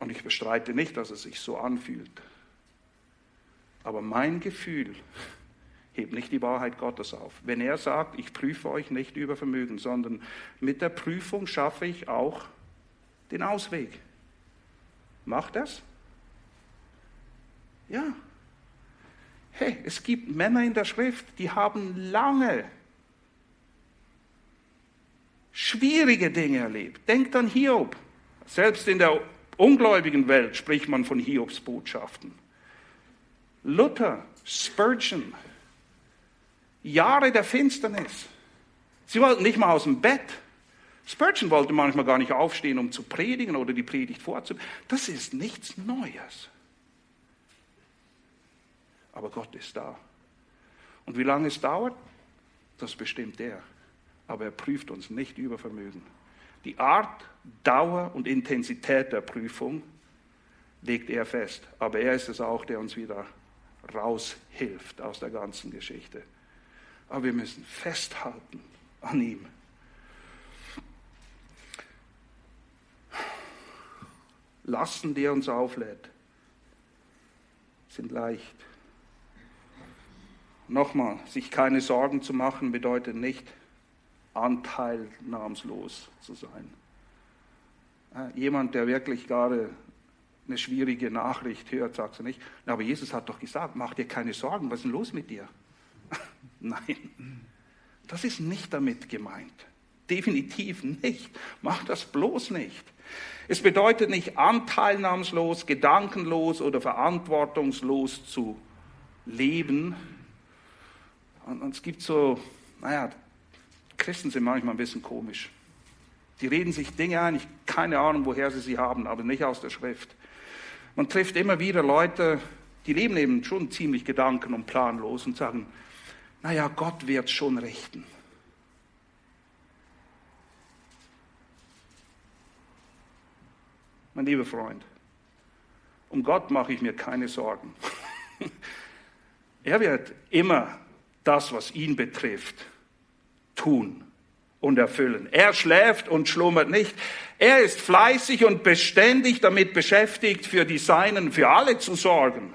Und ich bestreite nicht, dass es sich so anfühlt. Aber mein Gefühl hebt nicht die Wahrheit Gottes auf. Wenn er sagt, ich prüfe euch nicht über Vermögen, sondern mit der Prüfung schaffe ich auch den Ausweg. Macht das? Ja. Hey, es gibt Männer in der Schrift, die haben lange schwierige Dinge erlebt. Denkt an Hiob. Selbst in der ungläubigen Welt spricht man von Hiobs Botschaften. Luther, Spurgeon, Jahre der Finsternis. Sie wollten nicht mal aus dem Bett. Spurgeon wollte manchmal gar nicht aufstehen, um zu predigen oder die Predigt vorzubereiten. Das ist nichts Neues. Aber Gott ist da. Und wie lange es dauert, das bestimmt er. Aber er prüft uns nicht über Vermögen. Die Art, Dauer und Intensität der Prüfung legt er fest. Aber er ist es auch, der uns wieder raushilft aus der ganzen Geschichte. Aber wir müssen festhalten an ihm. Lasten, die uns auflädt, sind leicht. Nochmal, sich keine Sorgen zu machen bedeutet nicht, anteilnahmslos zu sein. Jemand, der wirklich gerade eine schwierige Nachricht hört, sagt so nicht, aber Jesus hat doch gesagt, mach dir keine Sorgen, was ist denn los mit dir? Nein, das ist nicht damit gemeint. Definitiv nicht. Mach das bloß nicht. Es bedeutet nicht anteilnahmslos, gedankenlos oder verantwortungslos zu leben. Und es gibt so, naja, Christen sind manchmal ein bisschen komisch. Die reden sich Dinge ein, ich keine Ahnung, woher sie sie haben, aber nicht aus der Schrift. Man trifft immer wieder Leute, die leben eben schon ziemlich gedanken- und planlos und sagen, naja, Gott wird schon richten. Mein lieber Freund, um Gott mache ich mir keine Sorgen. er wird immer das, was ihn betrifft, tun und erfüllen. Er schläft und schlummert nicht. Er ist fleißig und beständig damit beschäftigt, für die Seinen, für alle zu sorgen.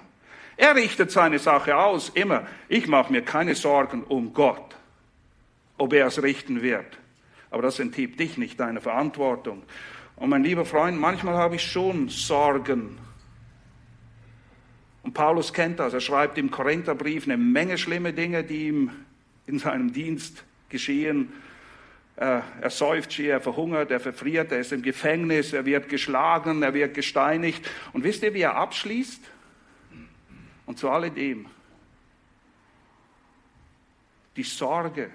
Er richtet seine Sache aus, immer. Ich mache mir keine Sorgen um Gott, ob er es richten wird. Aber das enthebt dich nicht deiner Verantwortung. Und mein lieber Freund, manchmal habe ich schon Sorgen Und Paulus kennt das. Er schreibt im Korintherbrief eine Menge schlimme Dinge, die ihm in seinem Dienst geschehen. Er säuft schier, er verhungert, er verfriert, er ist im Gefängnis, er wird geschlagen, er wird gesteinigt. Und wisst ihr, wie er abschließt? Und zu alledem die Sorge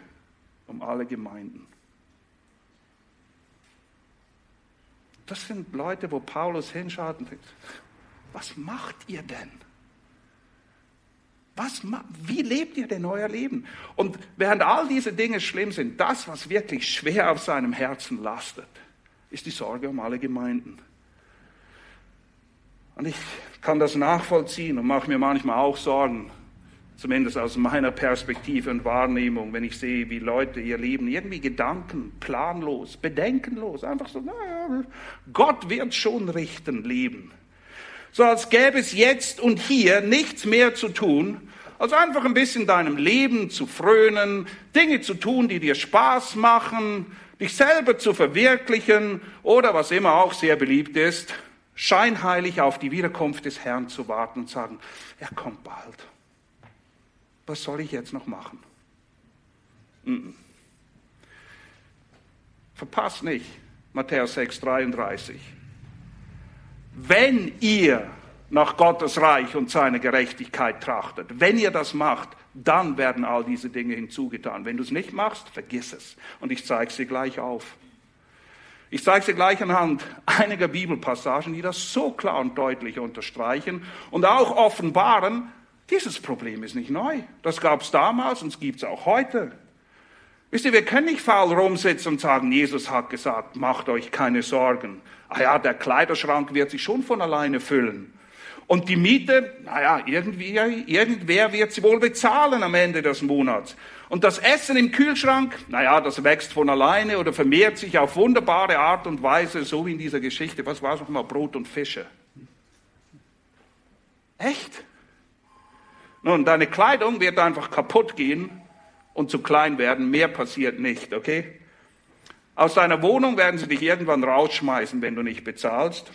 um alle Gemeinden. Das sind Leute, wo Paulus hinschaut und denkt, was macht ihr denn? Was, wie lebt ihr denn euer Leben? Und während all diese Dinge schlimm sind, das, was wirklich schwer auf seinem Herzen lastet, ist die Sorge um alle Gemeinden. Und ich kann das nachvollziehen und mache mir manchmal auch Sorgen, zumindest aus meiner Perspektive und Wahrnehmung, wenn ich sehe, wie Leute ihr Leben irgendwie Gedanken, planlos, bedenkenlos, einfach so, naja, Gott wird schon richten, leben. So als gäbe es jetzt und hier nichts mehr zu tun, als einfach ein bisschen deinem Leben zu frönen, Dinge zu tun, die dir Spaß machen, dich selber zu verwirklichen oder was immer auch sehr beliebt ist, scheinheilig auf die Wiederkunft des Herrn zu warten und sagen, er kommt bald. Was soll ich jetzt noch machen? Mm. Verpasst nicht Matthäus 6, 33 wenn ihr nach Gottes Reich und seine Gerechtigkeit trachtet, wenn ihr das macht, dann werden all diese Dinge hinzugetan. Wenn du es nicht machst, vergiss es. Und ich zeige sie gleich auf. Ich zeige sie gleich anhand einiger Bibelpassagen, die das so klar und deutlich unterstreichen und auch offenbaren, dieses Problem ist nicht neu. Das gab es damals und es gibt es auch heute. Wisst ihr, wir können nicht faul rumsitzen und sagen, Jesus hat gesagt, macht euch keine Sorgen. Ah ja, der Kleiderschrank wird sich schon von alleine füllen. Und die Miete, naja, irgendwie, irgendwer wird sie wohl bezahlen am Ende des Monats. Und das Essen im Kühlschrank, naja, das wächst von alleine oder vermehrt sich auf wunderbare Art und Weise, so wie in dieser Geschichte. Was war es nochmal? Brot und Fische. Echt? Nun, deine Kleidung wird einfach kaputt gehen und zu klein werden. Mehr passiert nicht, okay? Aus deiner Wohnung werden sie dich irgendwann rausschmeißen, wenn du nicht bezahlst.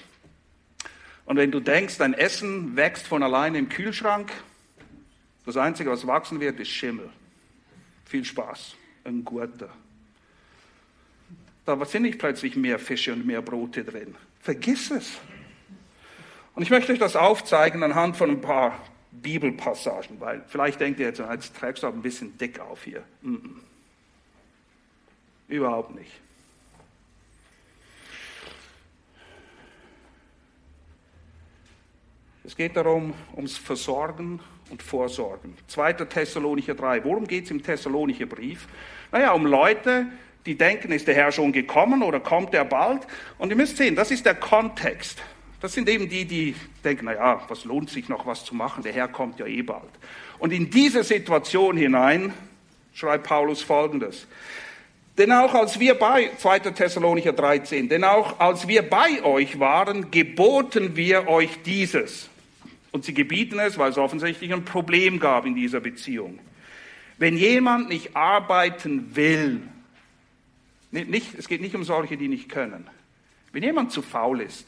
Und wenn du denkst, dein Essen wächst von alleine im Kühlschrank, das Einzige, was wachsen wird, ist Schimmel. Viel Spaß. Ein guter. Da sind nicht plötzlich mehr Fische und mehr Brote drin. Vergiss es. Und ich möchte euch das aufzeigen anhand von ein paar Bibelpassagen, weil vielleicht denkt ihr jetzt, jetzt trägst du aber ein bisschen dick auf hier. Mm -mm. Überhaupt nicht. Es geht darum, ums Versorgen und Vorsorgen. 2. Thessalonicher 3. Worum geht es im Thessalonicher Brief? Naja, um Leute, die denken, ist der Herr schon gekommen oder kommt er bald? Und ihr müsst sehen, das ist der Kontext. Das sind eben die, die denken, naja, was lohnt sich noch was zu machen? Der Herr kommt ja eh bald. Und in diese Situation hinein schreibt Paulus Folgendes. Denn auch als wir bei, 2. Thessalonicher 13, denn auch als wir bei euch waren, geboten wir euch dieses. Und sie gebieten es, weil es offensichtlich ein Problem gab in dieser Beziehung. Wenn jemand nicht arbeiten will, nicht, es geht nicht um solche, die nicht können. Wenn jemand zu faul ist,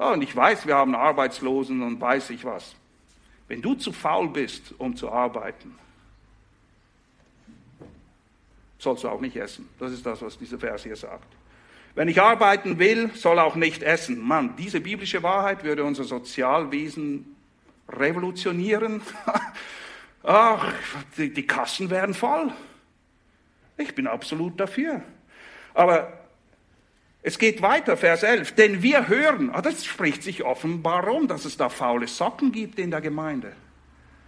oh, und ich weiß, wir haben Arbeitslosen und weiß ich was. Wenn du zu faul bist, um zu arbeiten, sollst du auch nicht essen. Das ist das, was dieser Vers hier sagt. Wenn ich arbeiten will, soll auch nicht essen. Mann, diese biblische Wahrheit würde unser Sozialwesen revolutionieren. Ach, die, die Kassen wären voll. Ich bin absolut dafür. Aber es geht weiter, Vers 11. Denn wir hören, ah, das spricht sich offenbar um, dass es da faule Socken gibt in der Gemeinde.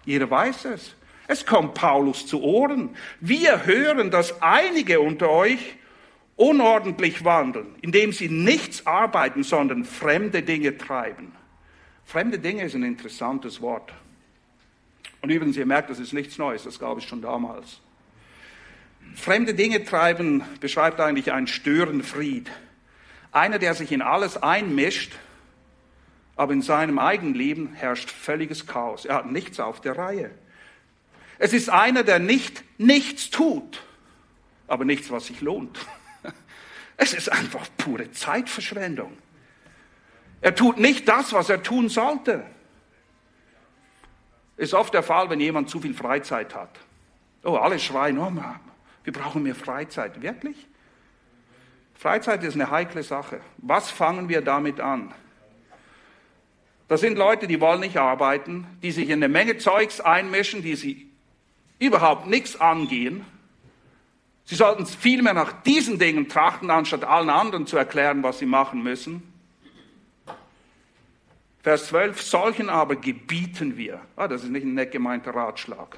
Jeder weiß es. Es kommt Paulus zu Ohren. Wir hören, dass einige unter euch unordentlich wandeln, indem sie nichts arbeiten, sondern fremde Dinge treiben. Fremde Dinge ist ein interessantes Wort. Und übrigens, ihr merkt, das ist nichts Neues, das gab es schon damals. Fremde Dinge treiben beschreibt eigentlich einen Störenfried. Einer, der sich in alles einmischt, aber in seinem eigenen Leben herrscht völliges Chaos. Er hat nichts auf der Reihe. Es ist einer, der nicht nichts tut, aber nichts, was sich lohnt. Es ist einfach pure Zeitverschwendung. Er tut nicht das, was er tun sollte. Ist oft der Fall, wenn jemand zu viel Freizeit hat. Oh, alle schreien, oh, wir brauchen mehr Freizeit. Wirklich? Freizeit ist eine heikle Sache. Was fangen wir damit an? Das sind Leute, die wollen nicht arbeiten, die sich in eine Menge Zeugs einmischen, die sie überhaupt nichts angehen. Sie sollten vielmehr nach diesen Dingen trachten, anstatt allen anderen zu erklären, was sie machen müssen. Vers 12, solchen aber gebieten wir. Ah, das ist nicht ein nett gemeinter Ratschlag.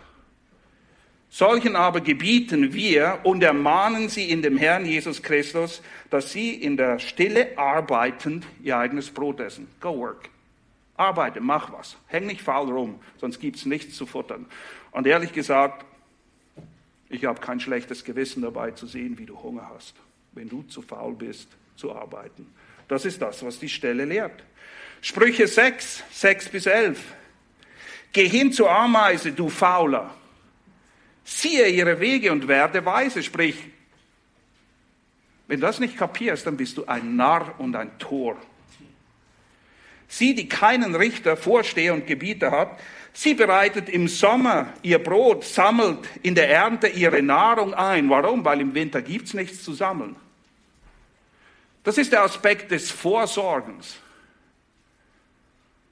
Solchen aber gebieten wir und ermahnen sie in dem Herrn Jesus Christus, dass sie in der Stille arbeitend ihr eigenes Brot essen. Go work. Arbeite, mach was. Häng nicht faul rum, sonst gibt's nichts zu futtern. Und ehrlich gesagt, ich habe kein schlechtes Gewissen dabei zu sehen, wie du Hunger hast, wenn du zu faul bist zu arbeiten. Das ist das, was die Stelle lehrt. Sprüche 6, 6 bis 11. Geh hin zur Ameise, du Fauler Siehe ihre Wege und werde weise. Sprich, wenn du das nicht kapierst, dann bist du ein Narr und ein Tor. Sie, die keinen Richter, Vorsteher und Gebieter hat, sie bereitet im Sommer ihr Brot, sammelt in der Ernte ihre Nahrung ein. Warum? Weil im Winter gibt's nichts zu sammeln. Das ist der Aspekt des Vorsorgens.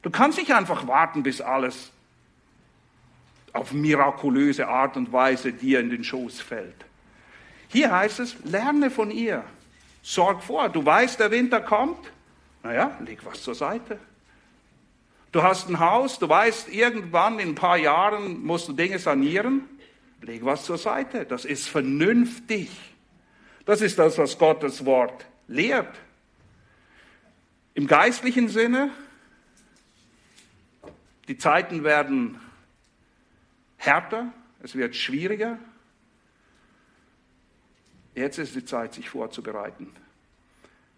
Du kannst nicht einfach warten, bis alles auf mirakulöse Art und Weise dir in den Schoß fällt. Hier heißt es, lerne von ihr. Sorg vor. Du weißt, der Winter kommt. Naja, leg was zur Seite. Du hast ein Haus, du weißt, irgendwann in ein paar Jahren musst du Dinge sanieren. Leg was zur Seite. Das ist vernünftig. Das ist das, was Gottes Wort lehrt. Im geistlichen Sinne, die Zeiten werden härter, es wird schwieriger. Jetzt ist die Zeit, sich vorzubereiten.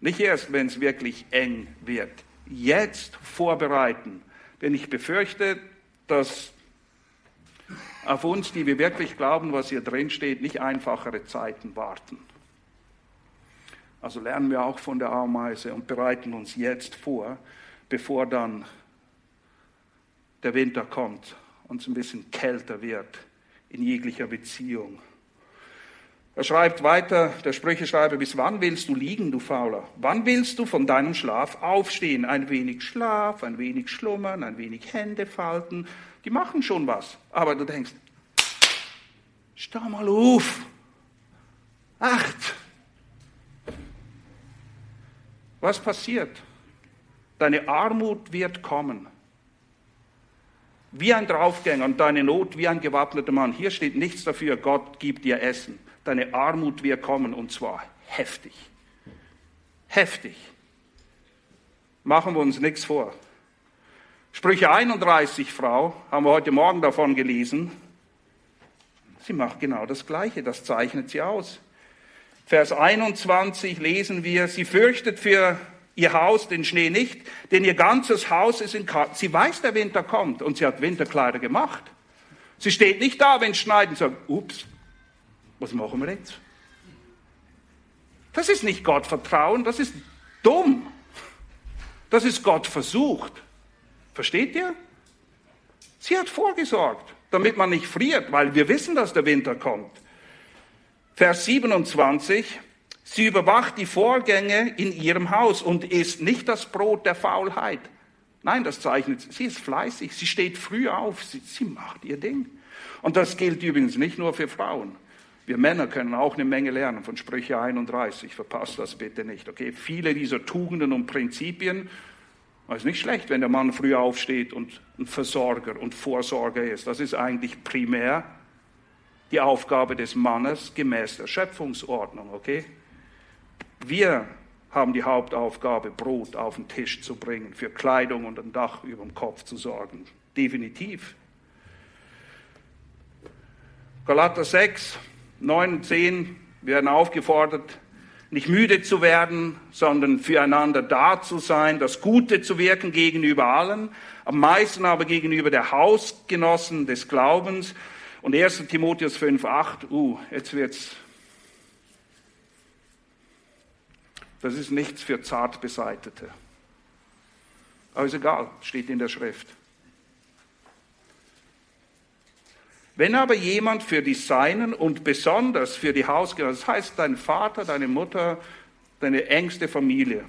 Nicht erst, wenn es wirklich eng wird. Jetzt vorbereiten. Denn ich befürchte, dass auf uns, die wir wirklich glauben, was hier drin steht, nicht einfachere Zeiten warten. Also lernen wir auch von der Ameise und bereiten uns jetzt vor, bevor dann der Winter kommt und es ein bisschen kälter wird in jeglicher Beziehung. Er schreibt weiter, der Sprücheschreiber, bis wann willst du liegen, du Fauler? Wann willst du von deinem Schlaf aufstehen? Ein wenig Schlaf, ein wenig Schlummern, ein wenig Hände falten. Die machen schon was. Aber du denkst, steh mal auf. Acht. Was passiert? Deine Armut wird kommen wie ein Draufgänger und deine Not wie ein gewappneter Mann. Hier steht nichts dafür, Gott gibt dir Essen. Deine Armut wird kommen und zwar heftig. Heftig. Machen wir uns nichts vor. Sprüche 31, Frau, haben wir heute Morgen davon gelesen. Sie macht genau das Gleiche, das zeichnet sie aus. Vers 21 lesen wir, sie fürchtet für ihr Haus den Schnee nicht, denn ihr ganzes Haus ist in Kalt. Sie weiß, der Winter kommt und sie hat Winterkleider gemacht. Sie steht nicht da, wenn es schneit und sagt, ups, was machen wir jetzt? Das ist nicht Gott vertrauen, das ist dumm. Das ist Gott versucht. Versteht ihr? Sie hat vorgesorgt, damit man nicht friert, weil wir wissen, dass der Winter kommt. Vers 27, Sie überwacht die Vorgänge in ihrem Haus und isst nicht das Brot der Faulheit. Nein, das zeichnet, sie ist fleißig, sie steht früh auf, sie, sie macht ihr Ding. Und das gilt übrigens nicht nur für Frauen. Wir Männer können auch eine Menge lernen von Sprüche 31. Verpasst das bitte nicht, okay? Viele dieser Tugenden und Prinzipien, es ist nicht schlecht, wenn der Mann früh aufsteht und ein Versorger und Vorsorger ist. Das ist eigentlich primär die Aufgabe des Mannes gemäß der Schöpfungsordnung, okay? Wir haben die Hauptaufgabe, Brot auf den Tisch zu bringen, für Kleidung und ein Dach über dem Kopf zu sorgen. Definitiv. Galater 6, 9 und 10 werden aufgefordert, nicht müde zu werden, sondern füreinander da zu sein, das Gute zu wirken gegenüber allen, am meisten aber gegenüber der Hausgenossen des Glaubens. Und 1. Timotheus 5, 8, uh, jetzt wird's Das ist nichts für Zartbeseitete. Aber ist egal, steht in der Schrift. Wenn aber jemand für die Seinen und besonders für die Hausgenossen, das heißt dein Vater, deine Mutter, deine engste Familie,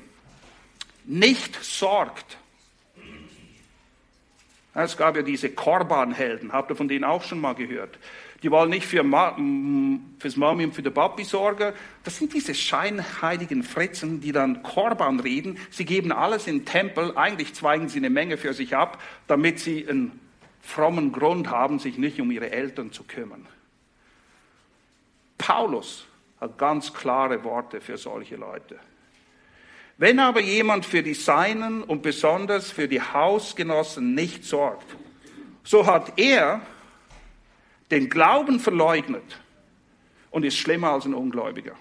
nicht sorgt, es gab ja diese Korbanhelden, habt ihr von denen auch schon mal gehört? Die wollen nicht für Ma fürs Mami und für den Papi sorgen. Das sind diese scheinheiligen Fritzen, die dann Korban reden. Sie geben alles in den Tempel. Eigentlich zweigen sie eine Menge für sich ab, damit sie einen frommen Grund haben, sich nicht um ihre Eltern zu kümmern. Paulus hat ganz klare Worte für solche Leute. Wenn aber jemand für die Seinen und besonders für die Hausgenossen nicht sorgt, so hat er den Glauben verleugnet und ist schlimmer als ein Ungläubiger.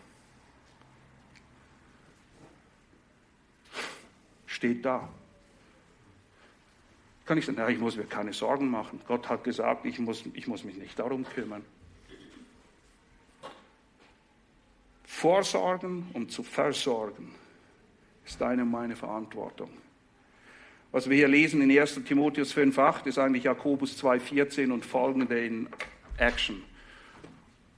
Steht da. Kann ich sagen, ja, ich muss mir keine Sorgen machen. Gott hat gesagt, ich muss, ich muss mich nicht darum kümmern. Vorsorgen und zu versorgen ist deine und meine Verantwortung. Was wir hier lesen in 1 Timotheus 5,8 ist eigentlich Jakobus 2,14 und folgende in Action.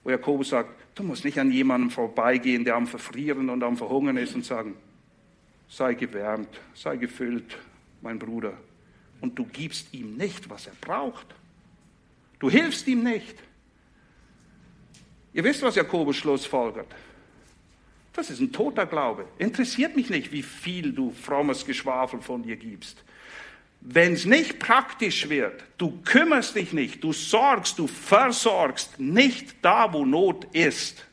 Wo Jakobus sagt, du musst nicht an jemandem vorbeigehen, der am Verfrieren und am Verhungern ist und sagen, sei gewärmt, sei gefüllt, mein Bruder. Und du gibst ihm nicht, was er braucht. Du hilfst ihm nicht. Ihr wisst, was Jakobus schlussfolgert. Das ist ein toter Glaube. Interessiert mich nicht, wie viel du frommes Geschwafel von dir gibst. Wenn es nicht praktisch wird, du kümmerst dich nicht, du sorgst, du versorgst nicht da, wo Not ist.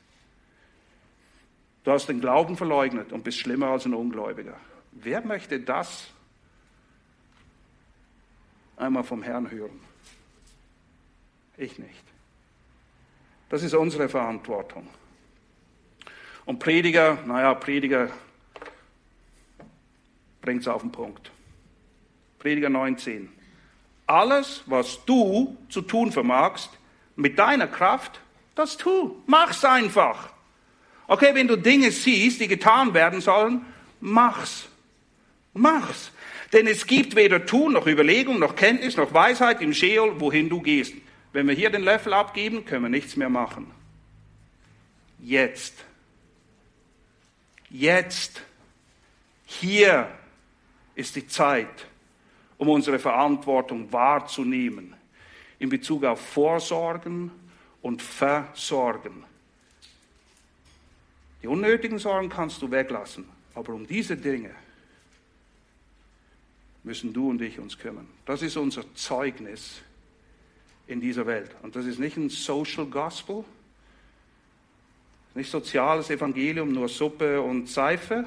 Du hast den Glauben verleugnet und bist schlimmer als ein Ungläubiger. Wer möchte das einmal vom Herrn hören? Ich nicht. Das ist unsere Verantwortung. Und Prediger, naja, Prediger bringt es auf den Punkt. Prediger 19. Alles, was du zu tun vermagst, mit deiner Kraft, das tu. Mach's einfach. Okay, wenn du Dinge siehst, die getan werden sollen, mach's. Mach's. Denn es gibt weder Tun, noch Überlegung, noch Kenntnis, noch Weisheit im Scheol, wohin du gehst. Wenn wir hier den Löffel abgeben, können wir nichts mehr machen. Jetzt Jetzt, hier ist die Zeit, um unsere Verantwortung wahrzunehmen in Bezug auf Vorsorgen und Versorgen. Die unnötigen Sorgen kannst du weglassen, aber um diese Dinge müssen du und ich uns kümmern. Das ist unser Zeugnis in dieser Welt. Und das ist nicht ein Social Gospel, nicht soziales Evangelium, nur Suppe und Seife.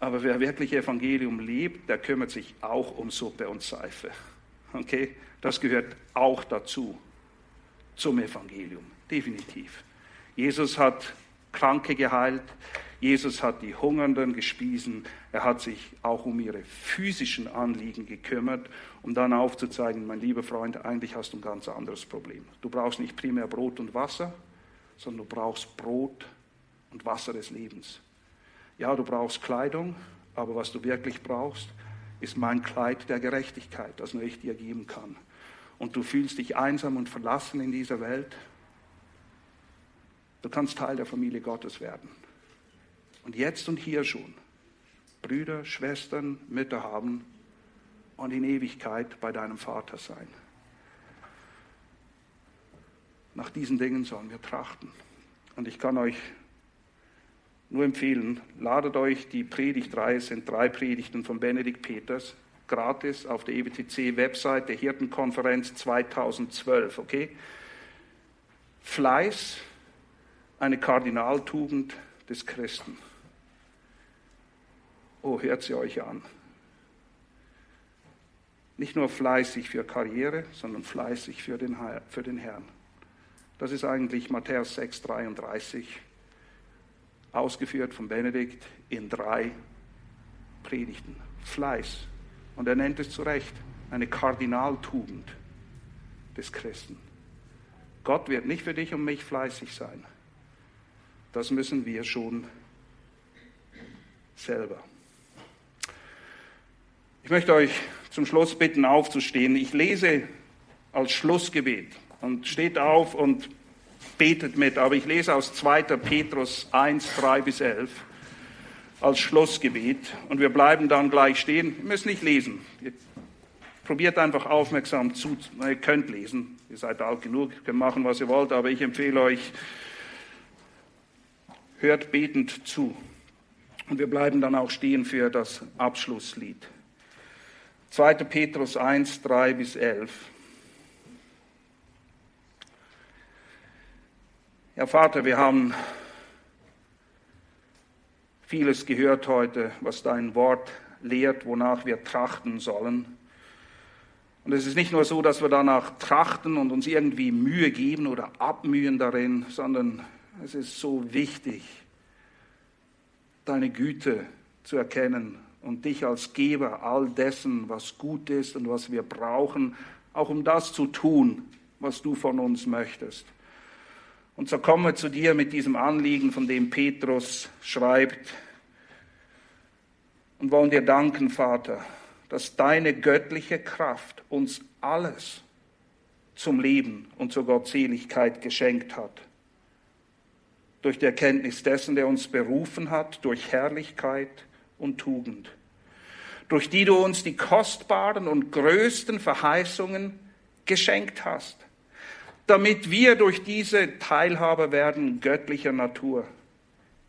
Aber wer wirklich Evangelium liebt, der kümmert sich auch um Suppe und Seife. Okay? Das gehört auch dazu, zum Evangelium. Definitiv. Jesus hat Kranke geheilt. Jesus hat die Hungernden gespiesen. Er hat sich auch um ihre physischen Anliegen gekümmert, um dann aufzuzeigen, mein lieber Freund, eigentlich hast du ein ganz anderes Problem. Du brauchst nicht primär Brot und Wasser, sondern du brauchst Brot und Wasser des Lebens. Ja, du brauchst Kleidung, aber was du wirklich brauchst, ist mein Kleid der Gerechtigkeit, das nur ich dir geben kann. Und du fühlst dich einsam und verlassen in dieser Welt. Du kannst Teil der Familie Gottes werden. Und jetzt und hier schon Brüder, Schwestern, Mütter haben und in Ewigkeit bei deinem Vater sein. Nach diesen Dingen sollen wir trachten. Und ich kann euch nur empfehlen, ladet euch die Predigtreihe, es sind drei Predigten von Benedikt Peters, gratis auf der EBTC-Website der Hirtenkonferenz 2012, okay? Fleiß, eine Kardinaltugend des Christen. Oh, hört sie euch an. Nicht nur fleißig für Karriere, sondern fleißig für den, für den Herrn. Das ist eigentlich Matthäus 6, 33, ausgeführt von Benedikt in drei Predigten. Fleiß. Und er nennt es zu Recht eine Kardinaltugend des Christen. Gott wird nicht für dich und mich fleißig sein. Das müssen wir schon selber. Ich möchte euch zum Schluss bitten, aufzustehen. Ich lese als Schlussgebet und steht auf und betet mit, aber ich lese aus 2. Petrus 1, 3 bis 11 als Schlussgebet und wir bleiben dann gleich stehen. Wir müssen nicht lesen. Ihr probiert einfach aufmerksam zu. Ihr könnt lesen. Ihr seid alt genug, könnt machen, was ihr wollt, aber ich empfehle euch, hört betend zu. Und wir bleiben dann auch stehen für das Abschlusslied. 2. Petrus 1, 3 bis 11. Ja, Vater, wir haben vieles gehört heute, was dein Wort lehrt, wonach wir trachten sollen. Und es ist nicht nur so, dass wir danach trachten und uns irgendwie Mühe geben oder abmühen darin, sondern es ist so wichtig, deine Güte zu erkennen und dich als Geber all dessen, was gut ist und was wir brauchen, auch um das zu tun, was du von uns möchtest. Und so kommen wir zu dir mit diesem Anliegen, von dem Petrus schreibt, und wollen dir danken, Vater, dass deine göttliche Kraft uns alles zum Leben und zur Gottseligkeit geschenkt hat durch die Erkenntnis dessen, der uns berufen hat, durch Herrlichkeit und Tugend, durch die du uns die kostbaren und größten Verheißungen geschenkt hast, damit wir durch diese Teilhaber werden göttlicher Natur,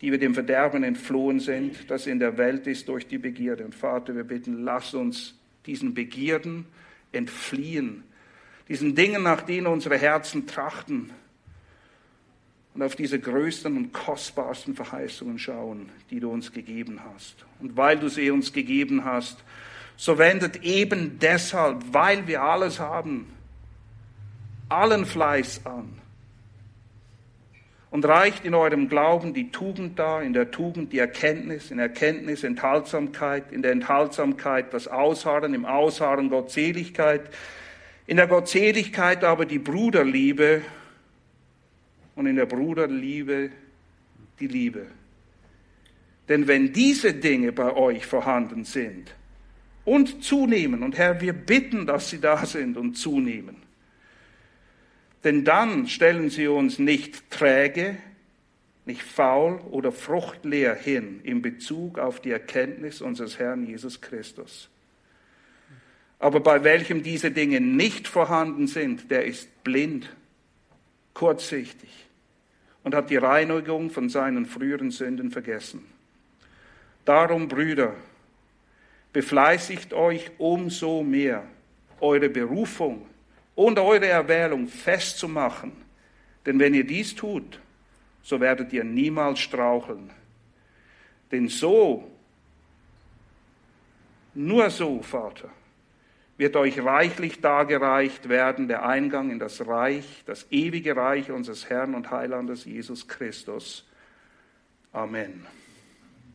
die wir dem Verderben entflohen sind, das in der Welt ist durch die Begierde. Und Vater, wir bitten, lass uns diesen Begierden entfliehen, diesen Dingen, nach denen unsere Herzen trachten, und auf diese größten und kostbarsten Verheißungen schauen, die du uns gegeben hast. Und weil du sie uns gegeben hast, so wendet eben deshalb, weil wir alles haben, allen Fleiß an und reicht in eurem Glauben die Tugend dar, in der Tugend die Erkenntnis, in Erkenntnis Enthaltsamkeit, in der Enthaltsamkeit das Ausharren, im Ausharren Gottseligkeit, in der Gottseligkeit aber die Bruderliebe und in der Bruderliebe die Liebe. Denn wenn diese Dinge bei euch vorhanden sind und zunehmen, und Herr, wir bitten, dass sie da sind und zunehmen, denn dann stellen sie uns nicht träge, nicht faul oder fruchtleer hin in Bezug auf die Erkenntnis unseres Herrn Jesus Christus. Aber bei welchem diese Dinge nicht vorhanden sind, der ist blind kurzsichtig und hat die Reinigung von seinen früheren Sünden vergessen. Darum, Brüder, befleißigt euch umso mehr, eure Berufung und eure Erwählung festzumachen. Denn wenn ihr dies tut, so werdet ihr niemals straucheln. Denn so, nur so, Vater, wird euch reichlich dargereicht werden der Eingang in das Reich, das ewige Reich unseres Herrn und Heilandes Jesus Christus. Amen.